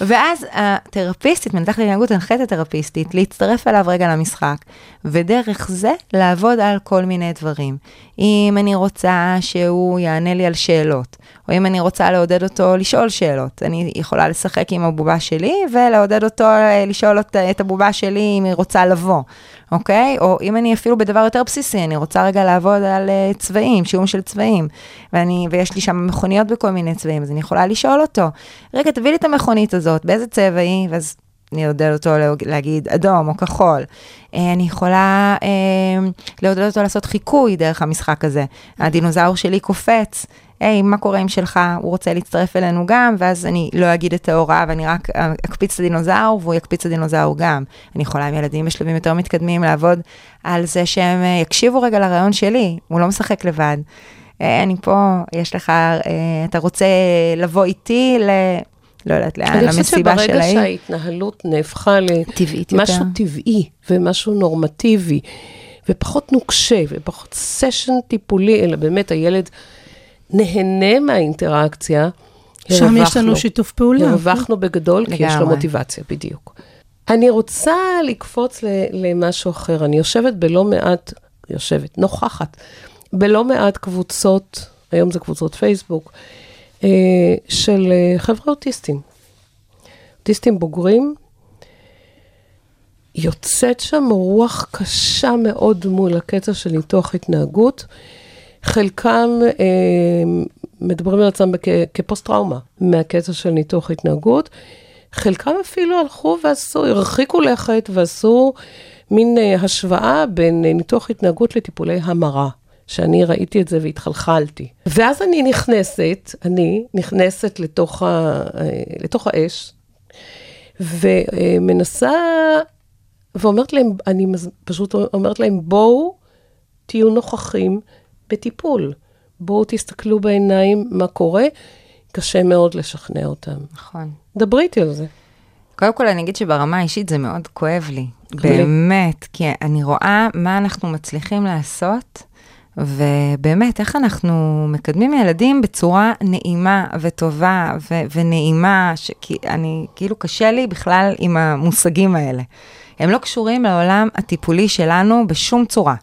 ואז התרפיסטית, מנתחת התנהגות תנחה את התרפיסטית להצטרף אליו רגע למשחק, ודרך זה לעבוד על כל מיני דברים. אם אני רוצה שהוא יענה לי על שאלות, או אם אני רוצה לעודד אותו לשאול שאלות, אני יכולה לשחק עם הבובה שלי ולעודד אותו אה, לשאול את הבובה שלי אם היא רוצה לבוא, אוקיי? או אם אני אפילו בדבר יותר בסיסי, אני רוצה רגע לעבוד על אה, צבעים, שיעור של צבעים, ואני, ויש לי שם מכוניות בכל מיני צבעים, אז אני יכולה לשאול אותו, רגע, תביא לי את המכונית הזאת, באיזה צבע היא? ואז אני אעודד אותו להג- להגיד אדום או כחול. אה, אני יכולה אה, לעודד אותו לעשות חיקוי דרך המשחק הזה. הדינוזאור שלי קופץ, היי, מה קורה עם שלך? הוא רוצה להצטרף אלינו גם, ואז אני לא אגיד את ההוראה ואני רק אה, אקפיץ את הדינוזאור והוא יקפיץ את הדינוזאור גם. אני יכולה עם ילדים בשלבים יותר מתקדמים לעבוד על זה שהם אה, יקשיבו רגע לרעיון שלי, הוא לא משחק לבד. אני פה, יש לך, אתה רוצה לבוא איתי. לא יודעת לאן, אני חושבת למסיבה של שברגע ההיא? שההתנהלות נהפכה למשהו. טבעי ומשהו נורמטיבי, ופחות נוקשה ופחות סשן טיפולי, אלא באמת הילד נהנה מהאינטראקציה, שם יש הרווחנו. לנו שיתוף פעולה. הרווחנו בגדול, כי יש לו לגמרי. מוטיבציה, בדיוק. אני רוצה לקפוץ ל- למשהו אחר. אני יושבת בלא מעט, יושבת, נוכחת, בלא מעט קבוצות, היום זה קבוצות פייסבוק, אה, של אה, חבר'ה אוטיסטים. אוטיסטים בוגרים, יוצאת שם רוח קשה מאוד מול הקטע של ניתוח התנהגות. חלקם אה, מדברים על עצמם כ- כפוסט-טראומה מהקטע של ניתוח התנהגות. חלקם אפילו הלכו ועשו, הרחיקו לכת ועשו מין אה, השוואה בין אה, ניתוח התנהגות לטיפולי המרה. שאני ראיתי את זה והתחלחלתי. ואז אני נכנסת, אני נכנסת לתוך, ה, אה, לתוך האש, ומנסה, ואומרת להם, אני פשוט אומרת להם, בואו תהיו נוכחים בטיפול. בואו תסתכלו בעיניים מה קורה, קשה מאוד לשכנע אותם. נכון. דברי איתי על זה. קודם כל, אני אגיד שברמה האישית זה מאוד כואב לי. באמת, כי אני רואה מה אנחנו מצליחים לעשות, ובאמת, איך אנחנו מקדמים ילדים בצורה נעימה וטובה ו- ונעימה, שאני, כאילו קשה לי בכלל עם המושגים האלה. הם לא קשורים לעולם הטיפולי שלנו בשום צורה.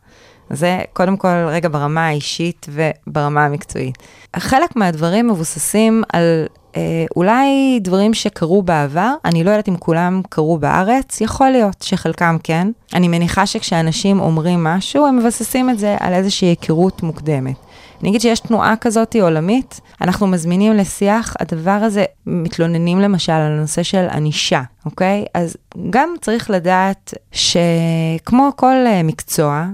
זה קודם כל רגע ברמה האישית וברמה המקצועית. חלק מהדברים מבוססים על אה, אולי דברים שקרו בעבר, אני לא יודעת אם כולם קרו בארץ, יכול להיות שחלקם כן. אני מניחה שכשאנשים אומרים משהו, הם מבססים את זה על איזושהי היכרות מוקדמת. אני אגיד שיש תנועה כזאת עולמית, אנחנו מזמינים לשיח, הדבר הזה, מתלוננים למשל על הנושא של ענישה, אוקיי? אז גם צריך לדעת שכמו כל אה, מקצוע,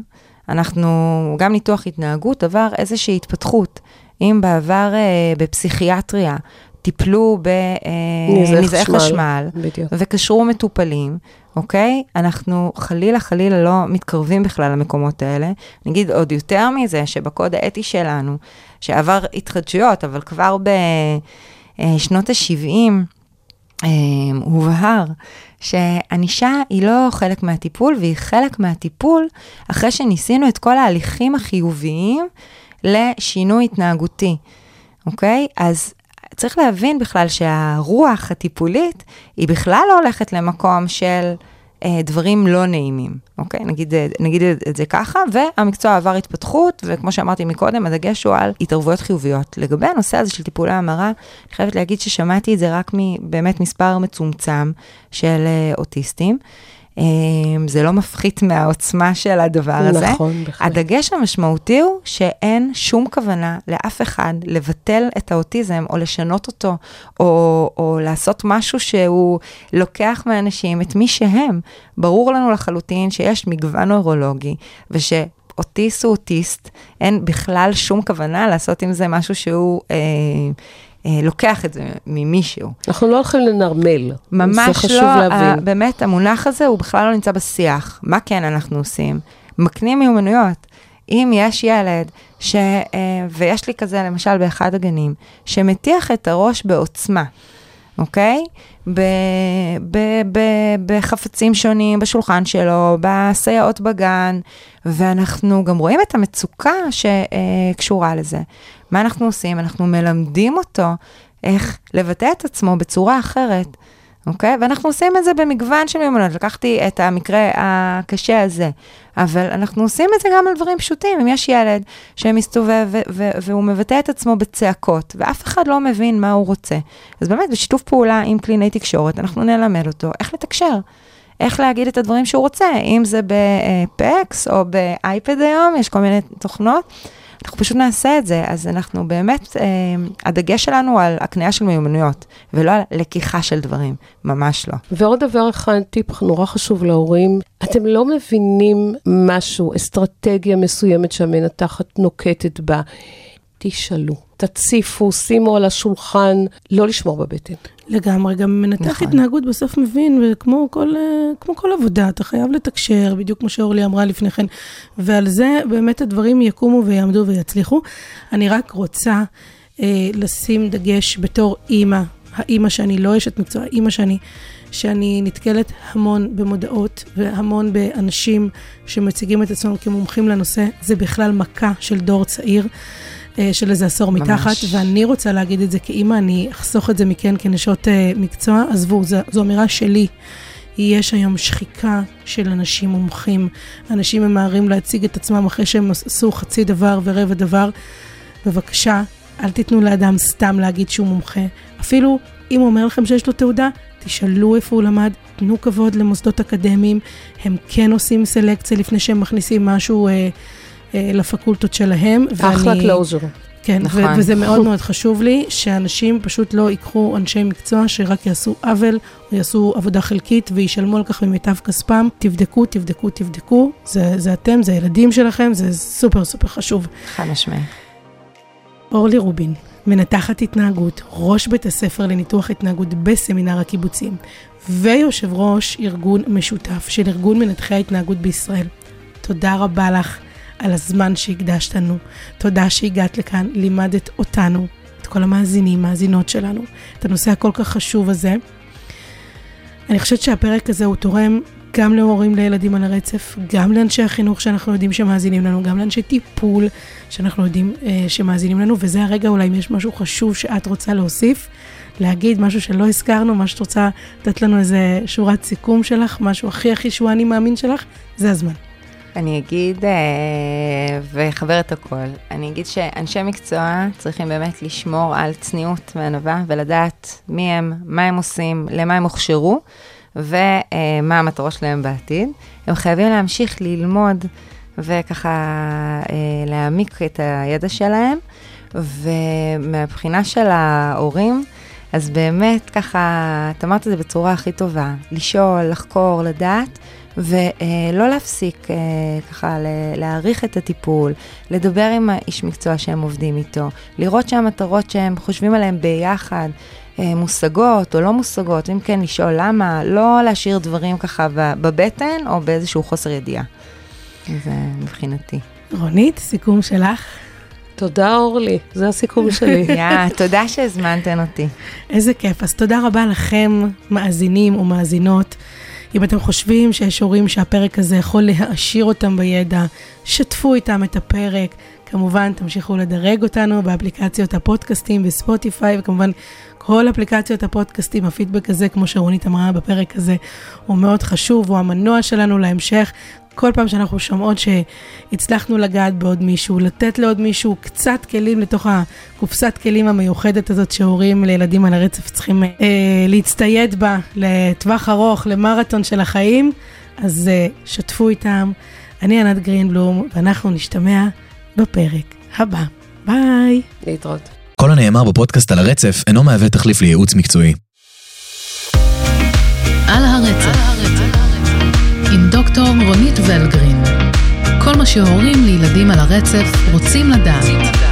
אנחנו, גם ניתוח התנהגות עבר איזושהי התפתחות. אם בעבר אה, בפסיכיאטריה טיפלו נזעי בנזעי חשמל. חשמל, בדיוק. וקשרו מטופלים, אוקיי? אנחנו חלילה חלילה לא מתקרבים בכלל למקומות האלה. נגיד עוד יותר מזה, שבקוד האתי שלנו, שעבר התחדשויות, אבל כבר בשנות ה-70, אה, הובהר שענישה היא לא חלק מהטיפול, והיא חלק מהטיפול אחרי שניסינו את כל ההליכים החיוביים לשינוי התנהגותי, אוקיי? אז צריך להבין בכלל שהרוח הטיפולית היא בכלל לא הולכת למקום של דברים לא נעימים, אוקיי? נגיד, אה, נגיד את זה ככה, והמקצוע עבר התפתחות, וכמו שאמרתי מקודם, הדגש הוא על התערבויות חיוביות. לגבי הנושא הזה של טיפולי המרה, אני חייבת להגיד ששמעתי את זה רק מבאמת מספר מצומצם של אה, אוטיסטים. אמ, זה לא מפחית מהעוצמה של הדבר הזה. נכון, בהחלט. הדגש המשמעותי הוא שאין שום כוונה לאף אחד לבטל את האוטיזם או לשנות אותו, או, או לעשות משהו שהוא לוקח מאנשים את מי שהם. ברור לנו לחלוטין שיש מגוון נוירולוגי, וש... אוטיסט הוא אוטיסט, אין בכלל שום כוונה לעשות עם זה משהו שהוא אה, לוקח את זה ממישהו. אנחנו לא הולכים לנרמל. ממש לא. ה- באמת, המונח הזה הוא בכלל לא נמצא בשיח. מה כן אנחנו עושים? מקנים מיומנויות. אם יש ילד, ש, אה, ויש לי כזה למשל באחד הגנים, שמטיח את הראש בעוצמה, אוקיי? ב, ב, ב, בחפצים שונים בשולחן שלו, בסייעות בגן, ואנחנו גם רואים את המצוקה שקשורה לזה. מה אנחנו עושים? אנחנו מלמדים אותו איך לבטא את עצמו בצורה אחרת, אוקיי? ואנחנו עושים את זה במגוון של מיומנויות. לקחתי את המקרה הקשה הזה, אבל אנחנו עושים את זה גם על דברים פשוטים. אם יש ילד שמסתובב והוא מבטא את עצמו בצעקות, ואף אחד לא מבין מה הוא רוצה, אז באמת, בשיתוף פעולה עם קלינאי תקשורת, אנחנו נלמד אותו איך לתקשר. איך להגיד את הדברים שהוא רוצה, אם זה בפקס או באייפד היום, יש כל מיני תוכנות. אנחנו פשוט נעשה את זה, אז אנחנו באמת, אה, הדגש שלנו על הקנייה של מיומנויות, ולא על לקיחה של דברים, ממש לא. ועוד דבר אחד, טיפ נורא חשוב להורים, אתם לא מבינים משהו, אסטרטגיה מסוימת שהמנתחת נוקטת בה. תשאלו, תציפו, שימו על השולחן, לא לשמור בבטן. לגמרי, גם מנתח נכון. התנהגות בסוף מבין, וכמו כל, אה, כמו כל עבודה, אתה חייב לתקשר, בדיוק כמו שאורלי אמרה לפני כן, ועל זה באמת הדברים יקומו ויעמדו ויצליחו. אני רק רוצה אה, לשים דגש בתור אימא, האימא שאני לא אשת מקצוע, האימא שאני, שאני נתקלת המון במודעות והמון באנשים שמציגים את עצמם כמומחים לנושא, זה בכלל מכה של דור צעיר. אה, של איזה עשור ממש. מתחת, ואני רוצה להגיד את זה כאימא, אני אחסוך את זה מכן כנשות אה, מקצוע. עזבו, זו, זו אמירה שלי. יש היום שחיקה של אנשים מומחים. אנשים ממהרים להציג את עצמם אחרי שהם עשו חצי דבר ורבע דבר. בבקשה, אל תיתנו לאדם סתם להגיד שהוא מומחה. אפילו אם הוא אומר לכם שיש לו תעודה, תשאלו איפה הוא למד, תנו כבוד למוסדות אקדמיים. הם כן עושים סלקציה לפני שהם מכניסים משהו אה, אה, לפקולטות שלהם. אחלה closure. כן, נכון. ו- וזה מאוד מאוד חשוב לי, שאנשים פשוט לא ייקחו אנשי מקצוע שרק יעשו עוול, או יעשו עבודה חלקית וישלמו על כך במיטב כספם. תבדקו, תבדקו, תבדקו. זה, זה אתם, זה הילדים שלכם, זה סופר סופר חשוב. חד משמעית. אורלי רובין, מנתחת התנהגות, ראש בית הספר לניתוח התנהגות בסמינר הקיבוצים, ויושב ראש ארגון משותף של ארגון מנתחי ההתנהגות בישראל. תודה רבה לך על הזמן שהקדשת לנו. תודה שהגעת לכאן, לימדת אותנו, את כל המאזינים, מאזינות שלנו, את הנושא הכל כך חשוב הזה. אני חושבת שהפרק הזה הוא תורם גם להורים לילדים על הרצף, גם לאנשי החינוך שאנחנו יודעים שמאזינים לנו, גם לאנשי טיפול שאנחנו יודעים אה, שמאזינים לנו, וזה הרגע אולי אם יש משהו חשוב שאת רוצה להוסיף, להגיד משהו שלא הזכרנו, מה שאת רוצה לתת לנו איזה שורת סיכום שלך, משהו הכי הכי שהוא אני מאמין שלך, זה הזמן. אני אגיד, אה, ואחבר את הכל, אני אגיד שאנשי מקצוע צריכים באמת לשמור על צניעות וענווה ולדעת מי הם, מה הם עושים, למה הם הוכשרו ומה המטרות שלהם בעתיד. הם חייבים להמשיך ללמוד וככה אה, להעמיק את הידע שלהם, ומהבחינה של ההורים, אז באמת ככה, את אמרת את זה בצורה הכי טובה, לשאול, לחקור, לדעת. ולא להפסיק אה, ככה להעריך את הטיפול, לדבר עם האיש מקצוע שהם עובדים איתו, לראות שהמטרות שהם חושבים עליהן ביחד אה, מושגות או לא מושגות, ואם כן לשאול למה, לא להשאיר דברים ככה ב- בבטן או באיזשהו חוסר ידיעה. זה מבחינתי. רונית, סיכום שלך. תודה, אורלי, זה הסיכום שלי. יא, תודה שהזמנתן אותי. איזה כיף. אז תודה רבה לכם, מאזינים ומאזינות. אם אתם חושבים שיש הורים שהפרק הזה יכול להעשיר אותם בידע, שתפו איתם את הפרק. כמובן, תמשיכו לדרג אותנו באפליקציות הפודקאסטים בספוטיפיי, וכמובן, כל אפליקציות הפודקאסטים, הפידבק הזה, כמו שרונית אמרה בפרק הזה, הוא מאוד חשוב, הוא המנוע שלנו להמשך. כל פעם שאנחנו שומעות שהצלחנו לגעת בעוד מישהו, לתת לעוד מישהו קצת כלים לתוך הקופסת כלים המיוחדת הזאת שהורים לילדים על הרצף צריכים אה, להצטייד בה לטווח ארוך, למרתון של החיים, אז אה, שתפו איתם. אני ענת גרינבלום, ואנחנו נשתמע בפרק הבא. ביי. להתראות. כל הנאמר בפודקאסט על הרצף אינו מהווה תחליף לייעוץ מקצועי. על הרצף, עם דוקטור רונית ולגרין. כל מה שהורים לילדים על הרצף רוצים לדעת.